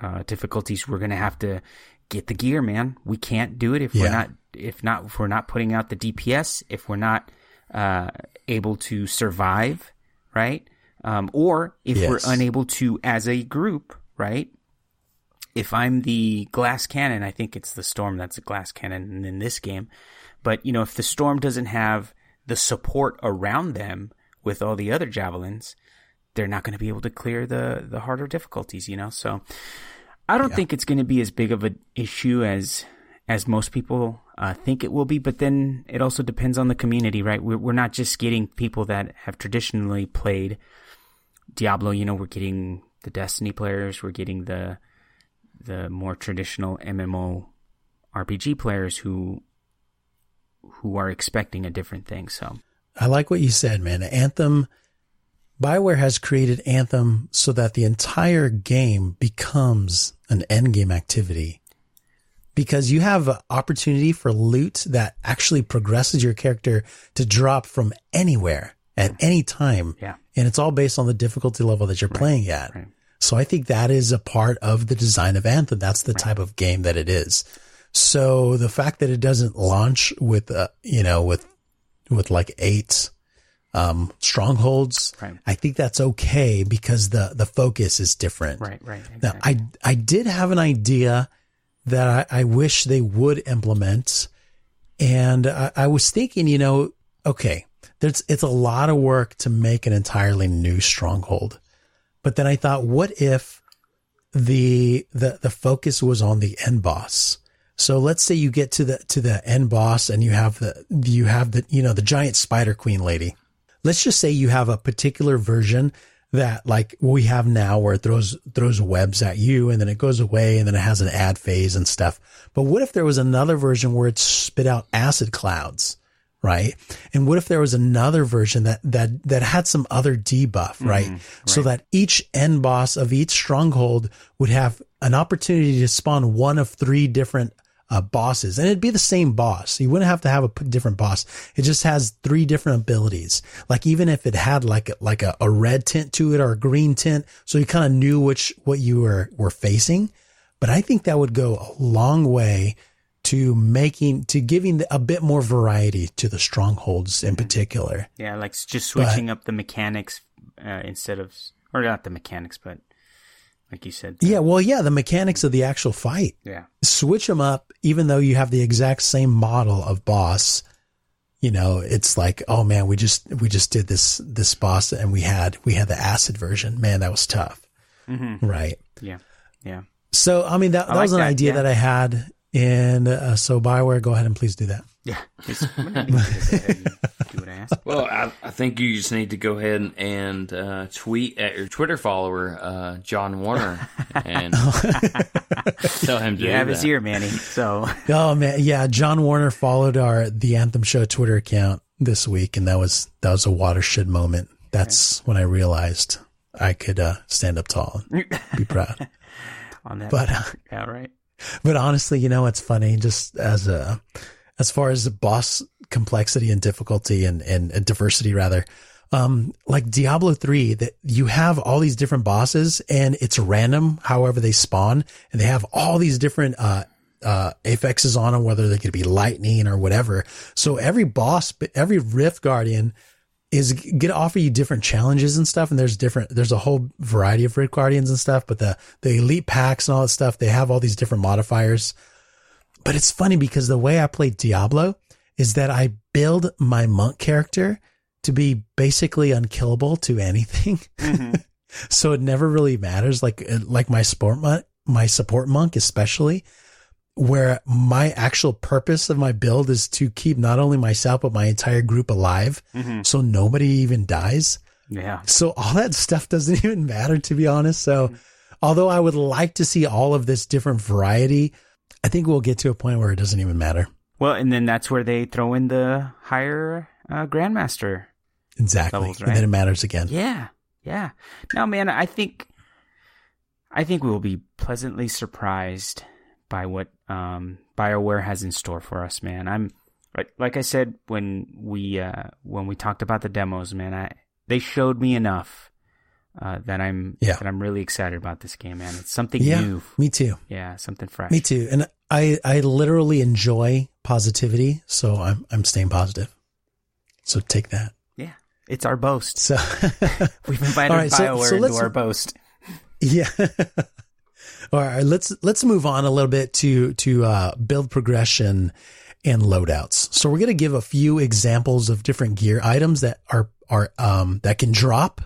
uh, difficulties, we're going to have to get the gear, man. We can't do it if yeah. we're not, if not, if we're not putting out the DPS, if we're not, uh, able to survive, right? Um, or if yes. we're unable to, as a group, right? If I'm the glass cannon, I think it's the storm that's a glass cannon in this game. But, you know, if the storm doesn't have the support around them with all the other javelins, they're not going to be able to clear the the harder difficulties, you know. So I don't yeah. think it's going to be as big of an issue as as most people uh, think it will be. But then it also depends on the community, right? We're, we're not just getting people that have traditionally played Diablo. You know, we're getting the Destiny players. We're getting the the more traditional MMO RPG players who who are expecting a different thing. So I like what you said, man. Anthem Bioware has created Anthem so that the entire game becomes an endgame activity because you have opportunity for loot that actually progresses your character to drop from anywhere at any time. Yeah. And it's all based on the difficulty level that you're right. playing at. Right. So I think that is a part of the design of Anthem. That's the right. type of game that it is. So the fact that it doesn't launch with, uh, you know, with, with like eight um, strongholds. I think that's okay because the the focus is different. Right, right. Exactly. Now, I I did have an idea that I, I wish they would implement, and I, I was thinking, you know, okay, there's it's a lot of work to make an entirely new stronghold, but then I thought, what if the the the focus was on the end boss? So let's say you get to the to the end boss and you have the you have the you know the giant spider queen lady. Let's just say you have a particular version that like we have now where it throws throws webs at you and then it goes away and then it has an ad phase and stuff. But what if there was another version where it spit out acid clouds? Right? And what if there was another version that that that had some other debuff, right? Mm, right? So that each end boss of each stronghold would have an opportunity to spawn one of three different uh, bosses, and it'd be the same boss. You wouldn't have to have a different boss. It just has three different abilities. Like even if it had like a, like a, a red tint to it or a green tint, so you kind of knew which what you were were facing. But I think that would go a long way to making to giving a bit more variety to the strongholds in mm-hmm. particular. Yeah, like just switching but, up the mechanics uh, instead of or not the mechanics, but like you said. Yeah, well, yeah, the mechanics of the actual fight. Yeah. Switch them up, even though you have the exact same model of boss. You know, it's like, oh man, we just we just did this this boss, and we had we had the acid version. Man, that was tough. Mm-hmm. Right. Yeah. Yeah. So, I mean, that, that like was an that, idea yeah. that I had. And uh, so, Bioware, go ahead and please do that. Yeah. well, I, I, think you just need to go ahead and uh, tweet at your Twitter follower, uh, Jon Warner, and tell him to you have that. his ear, Manny. So, oh man, yeah, Jon Warner followed our the Anthem Show Twitter account this week, and that was that was a watershed moment. That's okay. when I realized I could uh, stand up tall and be proud. On that, but uh, yeah, right. But honestly, you know, it's funny just as a as far as the boss complexity and difficulty and, and, and diversity rather. Um, like Diablo 3, that you have all these different bosses and it's random, however they spawn, and they have all these different, uh, uh, affixes on them, whether they could be lightning or whatever. So every boss, every Rift Guardian is to offer you different challenges and stuff. And there's different, there's a whole variety of Rift Guardians and stuff, but the, the elite packs and all that stuff, they have all these different modifiers. But it's funny because the way I play Diablo is that I build my monk character to be basically unkillable to anything. Mm-hmm. so it never really matters. Like, like my sport monk, my support monk, especially where my actual purpose of my build is to keep not only myself, but my entire group alive. Mm-hmm. So nobody even dies. Yeah. So all that stuff doesn't even matter, to be honest. So mm-hmm. although I would like to see all of this different variety, I think we'll get to a point where it doesn't even matter. Well, and then that's where they throw in the higher uh, grandmaster. Exactly, levels, right? and then it matters again. Yeah, yeah. Now, man, I think, I think we will be pleasantly surprised by what um, Bioware has in store for us, man. I'm like, like I said when we uh, when we talked about the demos, man. I they showed me enough uh, that I'm yeah. that I'm really excited about this game, man. It's something yeah, new. Me too. Yeah, something fresh. Me too. And I I literally enjoy positivity, so I'm I'm staying positive. So take that. Yeah, it's our boast. So we've invited right, Bioware so, so into our boast. Yeah. All right, let's let's move on a little bit to to uh, build progression and loadouts. So we're going to give a few examples of different gear items that are are um, that can drop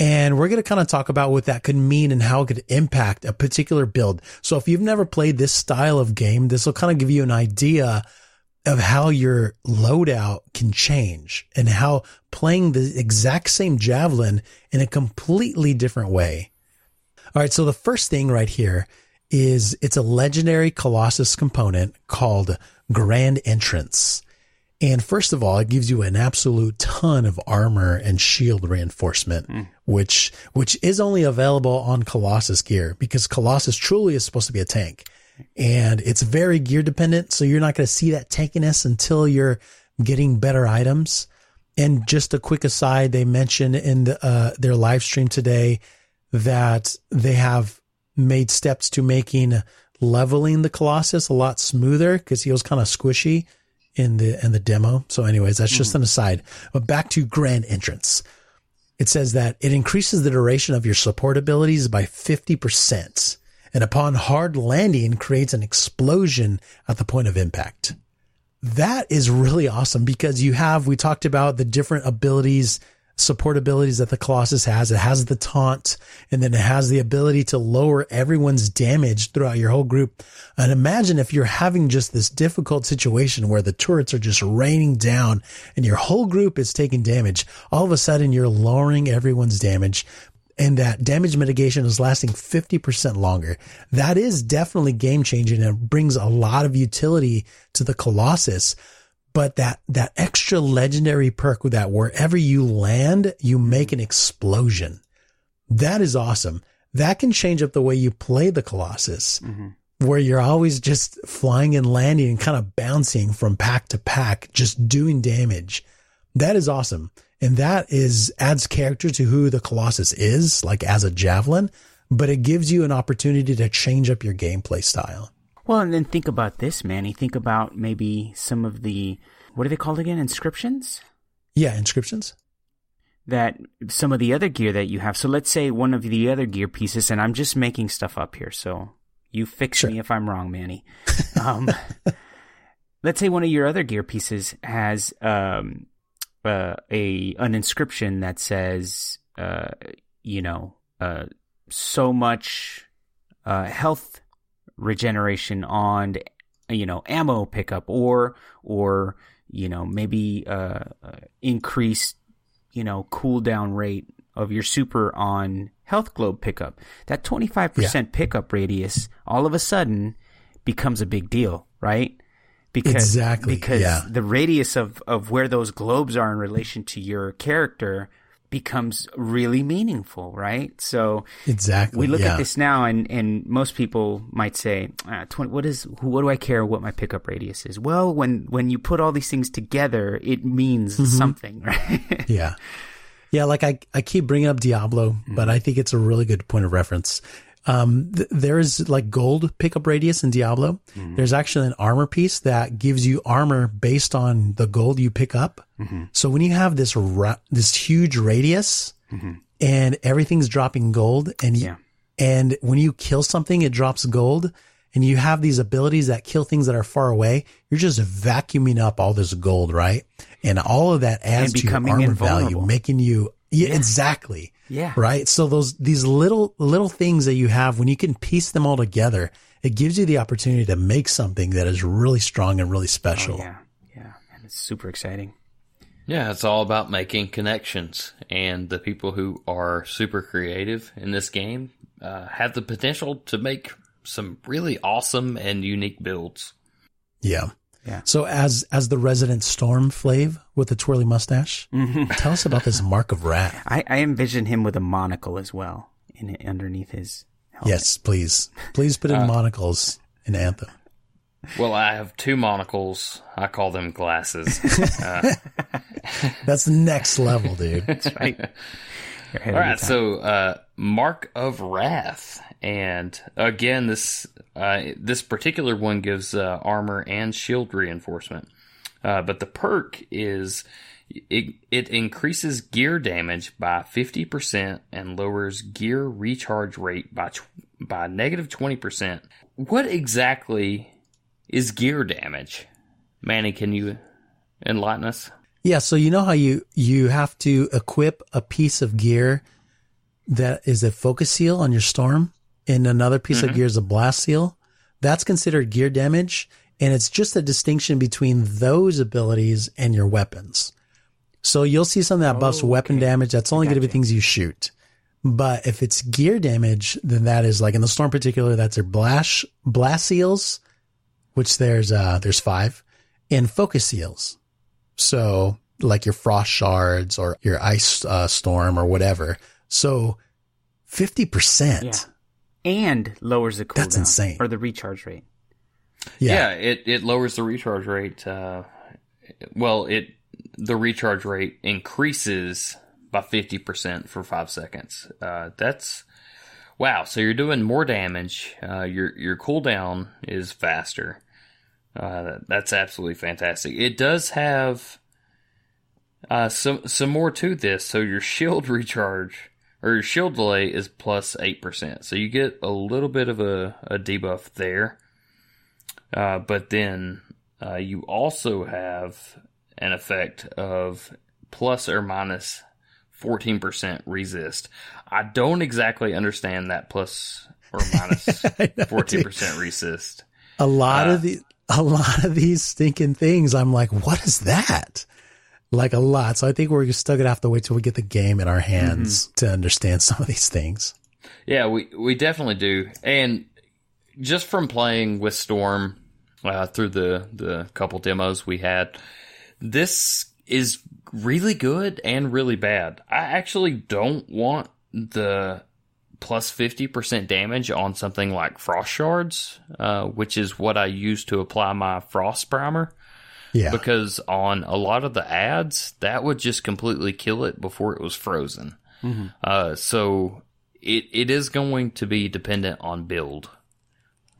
and we're going to kind of talk about what that could mean and how it could impact a particular build. So if you've never played this style of game, this will kind of give you an idea of how your loadout can change and how playing the exact same javelin in a completely different way. All right. So the first thing right here is it's a legendary Colossus component called Grand Entrance. And first of all, it gives you an absolute ton of armor and shield reinforcement, mm. which, which is only available on Colossus gear because Colossus truly is supposed to be a tank and it's very gear dependent. So you're not going to see that tankiness until you're getting better items. And just a quick aside, they mentioned in the, uh, their live stream today that they have made steps to making leveling the Colossus a lot smoother because he was kind of squishy in the in the demo. So, anyways, that's just an aside. But back to Grand Entrance. It says that it increases the duration of your support abilities by 50%. And upon hard landing creates an explosion at the point of impact. That is really awesome because you have, we talked about the different abilities support abilities that the Colossus has. It has the taunt and then it has the ability to lower everyone's damage throughout your whole group. And imagine if you're having just this difficult situation where the turrets are just raining down and your whole group is taking damage. All of a sudden you're lowering everyone's damage and that damage mitigation is lasting 50% longer. That is definitely game changing and brings a lot of utility to the Colossus but that that extra legendary perk with that wherever you land, you make an explosion. That is awesome. That can change up the way you play the Colossus, mm-hmm. where you're always just flying and landing and kind of bouncing from pack to pack, just doing damage. That is awesome. And that is adds character to who the Colossus is, like as a javelin, but it gives you an opportunity to change up your gameplay style. Well, and then think about this, Manny. Think about maybe some of the what are they called again? Inscriptions. Yeah, inscriptions. That some of the other gear that you have. So let's say one of the other gear pieces, and I'm just making stuff up here. So you fix sure. me if I'm wrong, Manny. Um, let's say one of your other gear pieces has um, uh, a an inscription that says, uh, you know, uh, so much uh, health regeneration on you know ammo pickup or or you know maybe uh, uh, increased you know cooldown rate of your super on health globe pickup that 25% yeah. pickup radius all of a sudden becomes a big deal right because exactly because yeah. the radius of of where those globes are in relation to your character becomes really meaningful, right? So exactly, we look yeah. at this now, and and most people might say, ah, 20, "What is? What do I care what my pickup radius is?" Well, when when you put all these things together, it means mm-hmm. something, right? yeah, yeah. Like I I keep bringing up Diablo, mm-hmm. but I think it's a really good point of reference. Um, th- there's like gold pickup radius in Diablo. Mm-hmm. There's actually an armor piece that gives you armor based on the gold you pick up. Mm-hmm. So when you have this ra- this huge radius mm-hmm. and everything's dropping gold, and yeah. and when you kill something, it drops gold, and you have these abilities that kill things that are far away. You're just vacuuming up all this gold, right? And all of that adds to your armor value, making you yeah, yeah. exactly. Yeah. Right. So those, these little, little things that you have, when you can piece them all together, it gives you the opportunity to make something that is really strong and really special. Oh, yeah. Yeah. And it's super exciting. Yeah. It's all about making connections and the people who are super creative in this game, uh, have the potential to make some really awesome and unique builds. Yeah. Yeah. So as as the resident storm flave with the twirly mustache, mm-hmm. tell us about this mark of wrath. I, I envision him with a monocle as well in underneath his helmet. Yes, please. Please put in uh, monocles in Anthem. Well, I have two monocles. I call them glasses. Uh, That's next level, dude. That's right. All right, so uh, Mark of Wrath, and again, this uh, this particular one gives uh, armor and shield reinforcement, uh, but the perk is it, it increases gear damage by fifty percent and lowers gear recharge rate by tw- by negative twenty percent. What exactly is gear damage? Manny, can you enlighten us? Yeah, so you know how you you have to equip a piece of gear that is a focus seal on your storm, and another piece mm-hmm. of gear is a blast seal. That's considered gear damage, and it's just a distinction between those abilities and your weapons. So you'll see something that buffs oh, weapon damage. That's only going to be things you shoot. But if it's gear damage, then that is like in the storm particular, that's their blast blast seals, which there's uh there's five, and focus seals. So like your frost shards or your ice uh, storm or whatever. So 50%. Yeah. And lowers the cooldown. That's insane. Or the recharge rate. Yeah. yeah, it, it lowers the recharge rate. Uh, well, it the recharge rate increases by 50% for five seconds. Uh, that's wow. So you're doing more damage. Uh, your your cooldown is faster. Uh, that's absolutely fantastic. It does have uh, some some more to this. So your shield recharge or your shield delay is plus plus eight percent. So you get a little bit of a, a debuff there. Uh, but then uh, you also have an effect of plus or minus 14% resist. I don't exactly understand that plus or minus 14% resist. A lot Uh, of the a lot of these stinking things, I'm like, what is that? Like a lot. So I think we're still gonna have to wait till we get the game in our hands Mm-hmm. to understand some of these things. Yeah, we we definitely do. And just from playing with Storm uh, through the the couple demos we had, this is really good and really bad. I actually don't want the plus 50% damage on something like frost shards, uh, which is what I use to apply my frost primer Yeah. because on a lot of the ads that would just completely kill it before it was frozen uh, so it, it is going to be dependent on build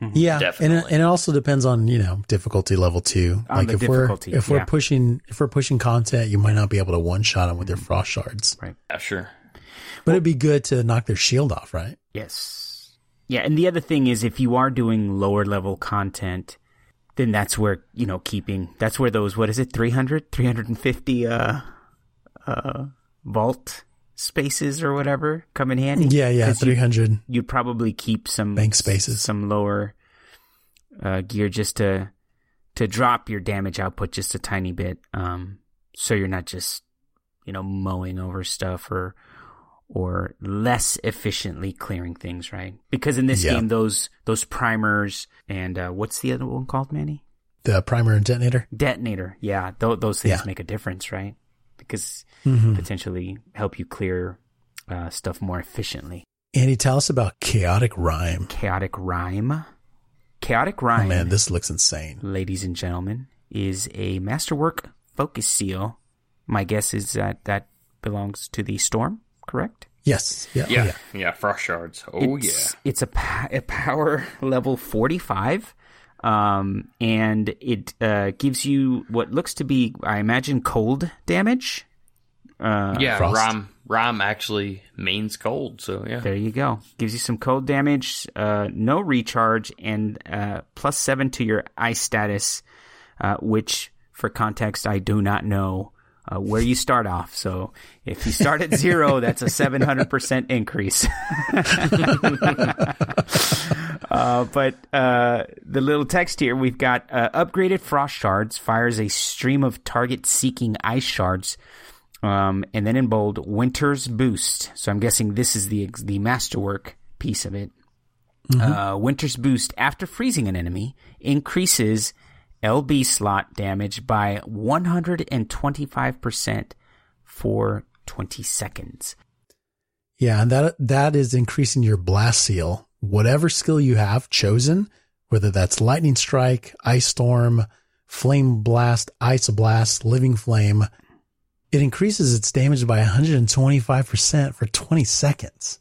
Yeah, and it, Definitely. and it also depends on you know difficulty level too. On like the if difficulty, we're if we're yeah. pushing if we're pushing content, you might not be able to one shot them with your frost shards, Right. yeah sure but it'd be good to knock their shield off, right? Yes. Yeah, and the other thing is if you are doing lower level content, then that's where, you know, keeping that's where those what is it, 300, 350 uh uh vault spaces or whatever come in handy. Yeah, yeah, 'Cause you- three hundred. you'd probably keep some Bank spaces. some lower uh, gear just to to drop your damage output just a tiny bit, um, so you're not just you know mowing over stuff or or less efficiently clearing things, right? Because in this Yeah. game, those those primers and uh, what's the other one called, Manny? The primer and detonator. Detonator. Yeah, th- those things Yeah. make a difference, right? Because Mm-hmm. potentially help you clear uh, stuff more efficiently. Andy, tell us about chaotic rime. Chaotic rime. Chaotic Oh rime. man, this looks insane. ladies and gentlemen, is a masterwork focus seal. My guess is that that belongs to the storm, correct? Yes. Yeah. oh, yeah yeah. yeah, frost shards oh it's, It's a, a power level 45. Um, and it uh, gives you what looks to be, I imagine, cold damage. Uh, yeah yeah Frost. rime rime actually means cold so yeah There you go. Gives you some cold damage, uh, no recharge, and uh, plus seven to your ice status, uh, which, for context, I do not know uh, where you start off. So if you start at zero, that's a 700% increase. uh, but uh, the little text here we've got uh, upgraded frost shards fires a stream of target seeking ice shards um, and then in bold, Winter's Boost. So I'm guessing this is the the masterwork piece of it. Uh, Winter's Boost, after freezing an enemy, increases LB slot damage by 125% for 20 seconds. Yeah, and that that is increasing your blast seal. Whatever skill you have chosen, whether that's lightning strike, ice storm, flame blast, ice blast, living flame, it increases its damage by 125% for 20 seconds.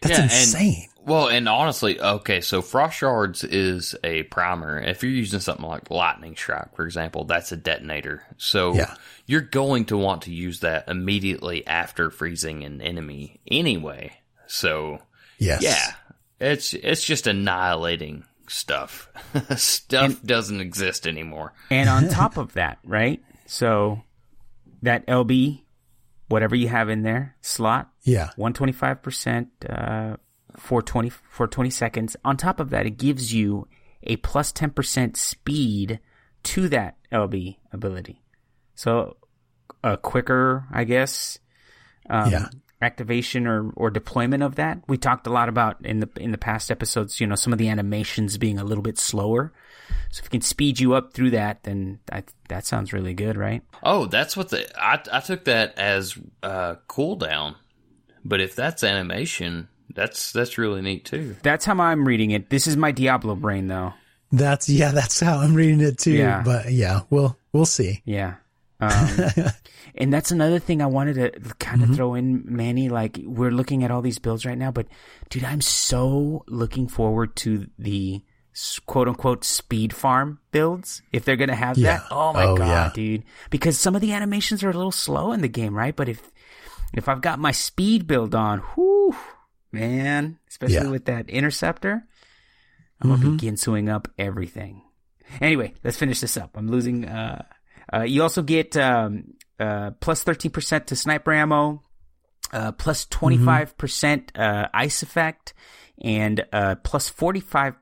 That's Yeah, and- insane. Well, and honestly, okay, so Frost Shards is a primer. If you're using something like Lightning Strike, for example, that's a detonator. So Yeah. you're going to want to use that immediately after freezing an enemy anyway. So yes. yeah, it's it's just annihilating stuff. stuff doesn't exist anymore. And on top of that, right? So that LB, whatever you have in there, slot, Yeah. 125% uh, for 20 for 20 seconds. On top of that, it gives you a plus 10% speed to that LB ability. So a quicker, I guess, um, Yeah. activation or, or deployment of that. We talked a lot about in the in the past episodes, you know, some of the animations being a little bit slower. So if it can speed you up through that, then I, that sounds really good, right? Oh, that's what the I I took that as uh, cooldown. But if that's animation, that's that's really neat too. That's how I'm reading it. This is my Diablo brain, though. That's yeah, that's how I'm reading it too. Yeah. But yeah, we'll we'll see. Yeah. Um, and that's another thing I wanted to kind of Mm-hmm. throw in, Manny. Like, we're looking at all these builds right now, but dude, I'm so looking forward to the quote unquote speed farm builds. If they're going to have Yeah. that. Oh my Oh, God, yeah. dude. Because some of the animations are a little slow in the game, right? But if, if I've got my speed build on, whoo, man, especially Yeah. with that interceptor, I'm gonna be ginsuing up everything. Anyway, let's finish this up. I'm losing. Uh, uh, you also get um, uh, plus 13% to sniper ammo, uh, plus 25% uh, ice effect, and uh, plus 45%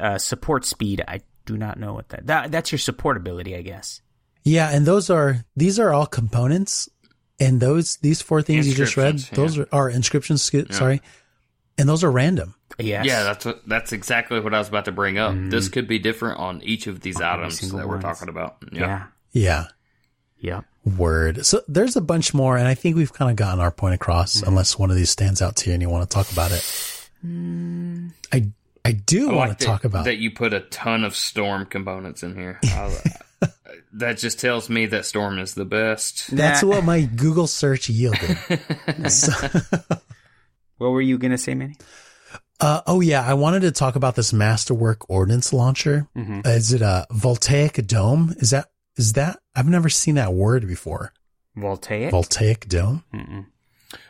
uh, support speed. I do not know what that, that that's your support ability, I guess. Yeah, and those are these are all components, and those these four things you just read, Inscriptions, those yeah. are, are inscriptions. sc- Sorry, and those are random. Yes. Yeah, that's what, that's exactly what I was about to bring up. This could be different on each of these items single that we're talking about. yeah. Yeah, Yeah. word. So there's a bunch more, and I think we've kind of gotten our point across. Unless one of these stands out to you and you want to talk about it, I I do I want like to that- talk about. that you put a ton of storm components in here. I- that just tells me that storm is the best. That's Nah. what my Google search yielded. So- What were you gonna say, Manny? Uh, oh yeah, I wanted to talk about this Masterwork ordnance launcher. Mm-hmm. Uh, is it a voltaic dome? Is that is that? I've never seen that word before. Voltaic. Voltaic dome. Mm-mm.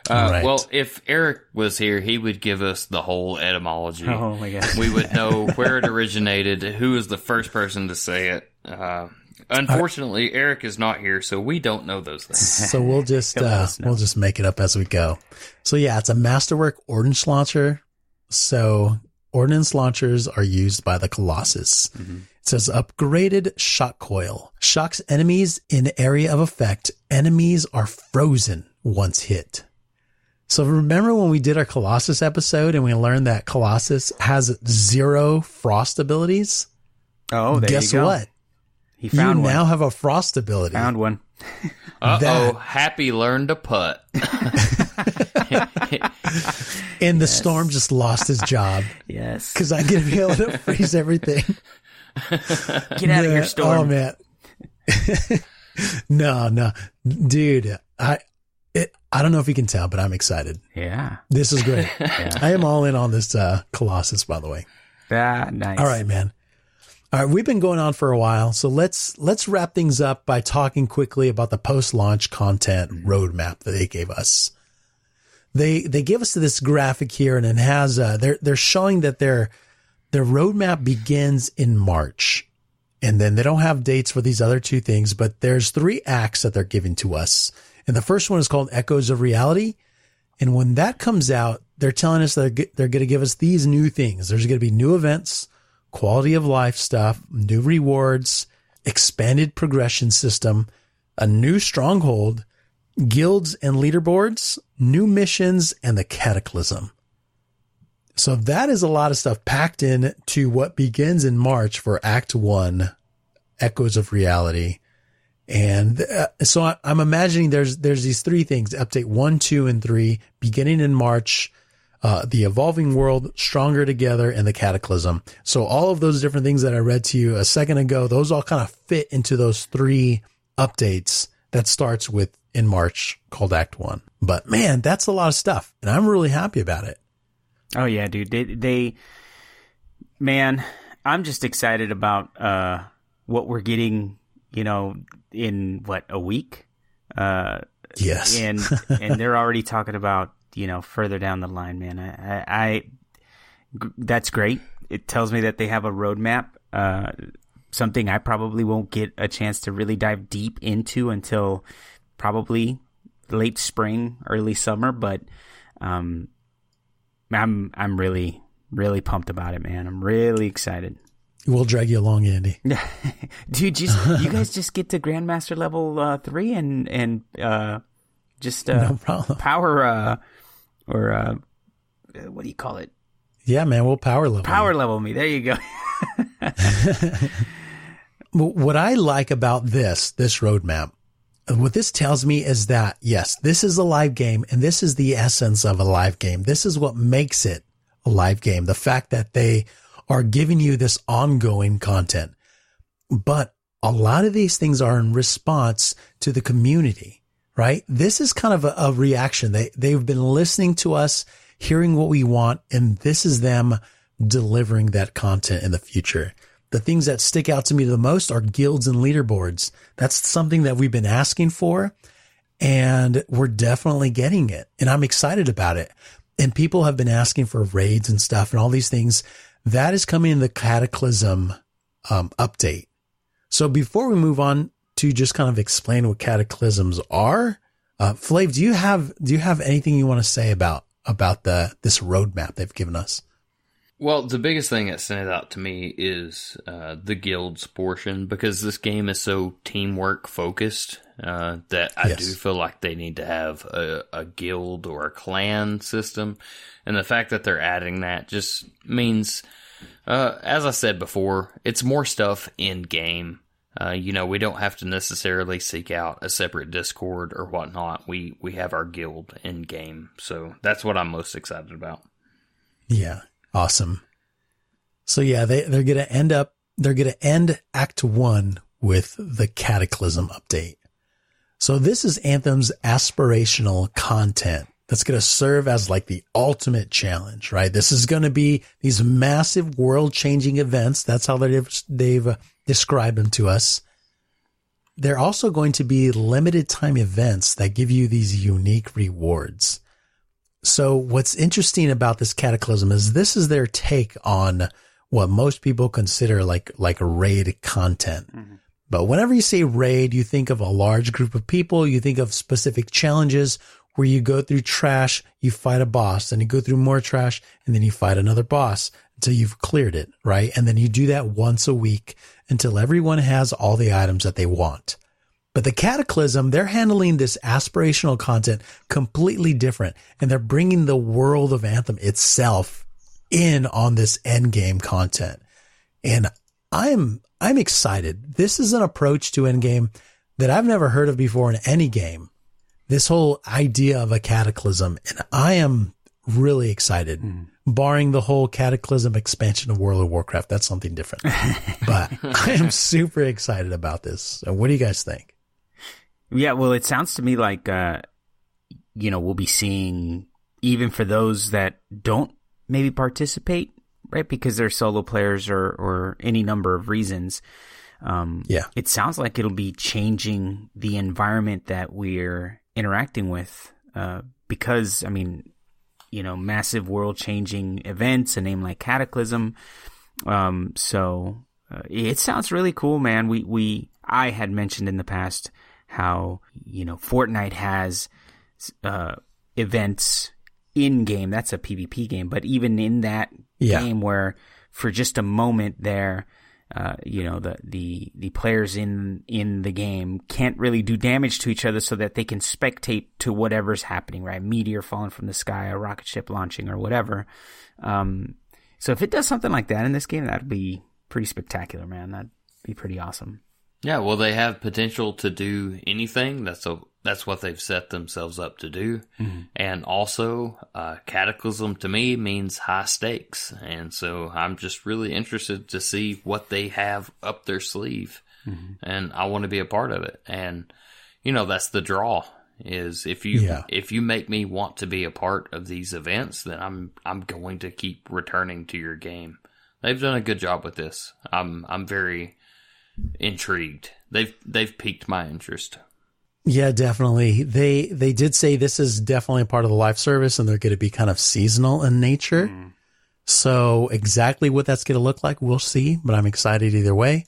Uh, Right. Well, if Eric was here, he would give us the whole etymology. Oh my god. We would know where it originated, who was the first person to say it. Uh, unfortunately, Eric is not here, so we don't know those things. So we'll just uh, we'll just make it up as we go. So yeah, it's a Masterwork ordnance launcher. So ordnance launchers are used by the Colossus. Mm-hmm. It says upgraded shock coil shocks enemies in area of effect. Enemies are frozen once hit. So remember when we did our Colossus episode and we learned that Colossus has zero frost abilities? Oh, there Guess you go. what? He found you one. now have a frost ability. Found one. Uh oh, That- Happy learned to putt. and the storm just lost his job. Yes. because I'm gonna be able to freeze everything. Get out of here, storm. Oh man, no, no, dude. I, it, I don't know if you can tell, but I'm excited. Yeah. This is great. I am all in on this uh, Colossus, by the way. Ah, nice. All right, man. All right, we've been going on for a while, so let's let's wrap things up by talking quickly about the post-launch content roadmap that they gave us. They they give us this graphic here, and it has uh, they're they're showing that their their roadmap begins in March, and then they don't have dates for these other two things, but there's three acts that they're giving to us, and the first one is called Echoes of Reality, and when that comes out, they're telling us they're, they're going to give us these new things. There's going to be new events, quality of life stuff, new rewards, expanded progression system, a new stronghold, guilds and leaderboards, new missions, and the cataclysm. So that is a lot of stuff packed in to what begins in March for Act One, Echoes of Reality. And uh, so I, I'm imagining there's there's these three things: update one, two, and three, beginning in March. Uh, the evolving world, stronger together, and the cataclysm. So all of those different things that I read to you a second ago, those all kind of fit into those three updates that starts with in March called Act One. But man, that's a lot of stuff, and I'm really happy about it. Oh yeah, dude. They, they, man, I'm just excited about uh what we're getting. You know, in what a week, uh, Yes. and and they're already talking about you know further down the line, man. I, I, I g- that's great. It tells me that they have a roadmap. Uh, something I probably won't get a chance to really dive deep into until probably late spring, early summer. But um, I'm I'm really really pumped about it, man. I'm really excited. We'll drag you along, Andy. Dude, just you guys just get to Grandmaster level uh, three and and uh, just uh, No problem. power uh, or uh, what do you call it? Yeah, man, we'll power level. Power level me. There you go. What I like about this, this roadmap, what this tells me is that yes, this is a live game and this is the essence of a live game. This is what makes it a live game. The fact that they are giving you this ongoing content, but a lot of these things are in response to the community, right? This is kind of a, a reaction. They, they've been listening to us, hearing what we want, and this is them delivering that content in the future. The things that stick out to me the most are guilds and leaderboards. That's something that we've been asking for and we're definitely getting it. And I'm excited about it. And people have been asking for raids and stuff and all these things. That is coming in the Cataclysm um, update. So before we move on to just kind of explain what cataclysms are. Uh, Flav, do you have do you have anything you want to say about about the this roadmap they've given us? Well, the biggest thing that stands out to me is uh, the guilds portion because this game is so teamwork focused uh, that I yes. do feel like they need to have a, a, guild or a clan system, and the fact that they're adding that just means, uh, as I said before, it's more stuff in game. Uh, you know, we don't have to necessarily seek out a separate Discord or whatnot. We we have our guild in game, so that's what I'm most excited about. Yeah, Awesome. So yeah, they, they're to end up, they're to end act one with the cataclysm update. So this is Anthem's aspirational content that's going to serve as like the ultimate challenge, right? This is going to be these massive world changing events. That's how they've, they've described them to us. They're also going to be limited time events that give you these unique rewards. So what's interesting about this cataclysm is this is their take on what most people consider like, like raid content. Mm-hmm. But whenever you say raid, you think of a large group of people. You think of specific challenges where you go through trash, you fight a boss, and you go through more trash, and then you fight another boss until you've cleared it, right? And then you do that once a week until everyone has all the items that they want. But the Cataclysm, they're handling this aspirational content completely different. And they're bringing the world of Anthem itself in on this end game content. And I'm, I'm excited. This is an approach to endgame that I've never heard of before in any game. This whole idea of a cataclysm. And I am really excited, mm. barring the whole cataclysm expansion of World of Warcraft. That's something different, but I am super excited about this. What do you guys think? Yeah, well, it sounds to me like, uh, you know, we'll be seeing, even for those that don't maybe participate, right? Because they're solo players or, or any number of reasons. Um, yeah. It sounds like it'll be changing the environment that we're interacting with. Uh, because, I mean, you know, massive world changing events, a name like Cataclysm. Um, so, uh, it sounds really cool, man. We, we, I had mentioned in the past, how you know Fortnite has uh, events in game. That's a PvP game, but even in that yeah. game, where for just a moment there, uh, you know the the the players in in the game can't really do damage to each other, so that they can spectate to whatever's happening. Right, meteor falling from the sky, a rocket ship launching, or whatever. Um, so if it does something like that in this game, that'd be pretty spectacular, man. That'd be pretty awesome. Yeah, well, they have potential to do anything. That's a that's what they've set themselves up to do. Mm-hmm. And also, uh, Cataclysm to me means high stakes, and so I'm just really interested to see what they have up their sleeve, mm-hmm. and I want to be a part of it. And you know, that's the draw. Is if you yeah. if you make me want to be a part of these events, then I'm I'm going to keep returning to your game. They've done a good job with this. I'm I'm very intrigued. They've they've piqued my interest. Yeah, definitely. They they did say this is definitely a part of the life service and they're going to be kind of seasonal in nature. Mm. So exactly what that's going to look like, we'll see, but I'm excited either way.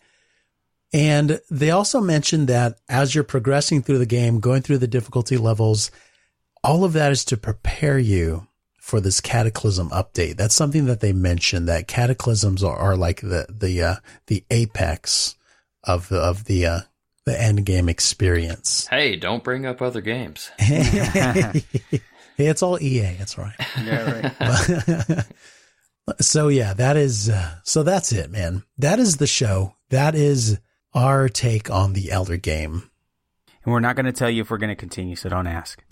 And they also mentioned that as you're progressing through the game, going through the difficulty levels, all of that is to prepare you for this cataclysm update. That's something that they mentioned that cataclysms are, are like the, the, uh, the apex of the of the uh, the end game experience. Hey, don't bring up other games. hey, it's all EA. That's right. Yeah, right. so yeah, that is uh, so that's it, man. That is the show. That is our take on the Elder game. And we're not going to tell you if we're going to continue, so don't ask.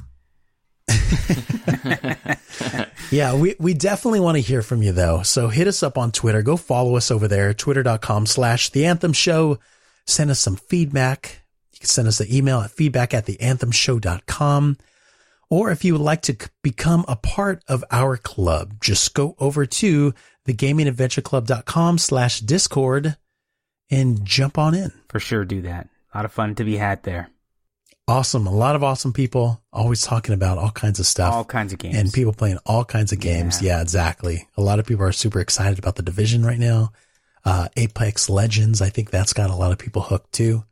yeah, we, we definitely want to hear from you though. So hit us up on Twitter. Go follow us over there, twitter.com slash the anthem show send us some feedback. You can send us an email at feedback at theanthemshow.com. Or if you would like to become a part of our club, just go over to thegamingadventureclub.com slash discord and jump on in. For sure, do that. A lot of fun to be had there. Awesome. A lot of awesome people always talking about all kinds of stuff. All kinds of games. And people playing all kinds of games. Yeah, yeah exactly. A lot of people are super excited about the division right now. Uh, Apex Legends, I think that's got a lot of people hooked too.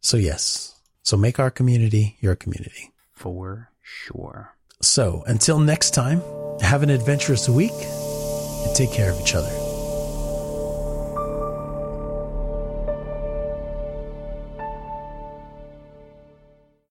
So yes. So make our community your community. For sure. So until next time, have an adventurous week and take care of each other.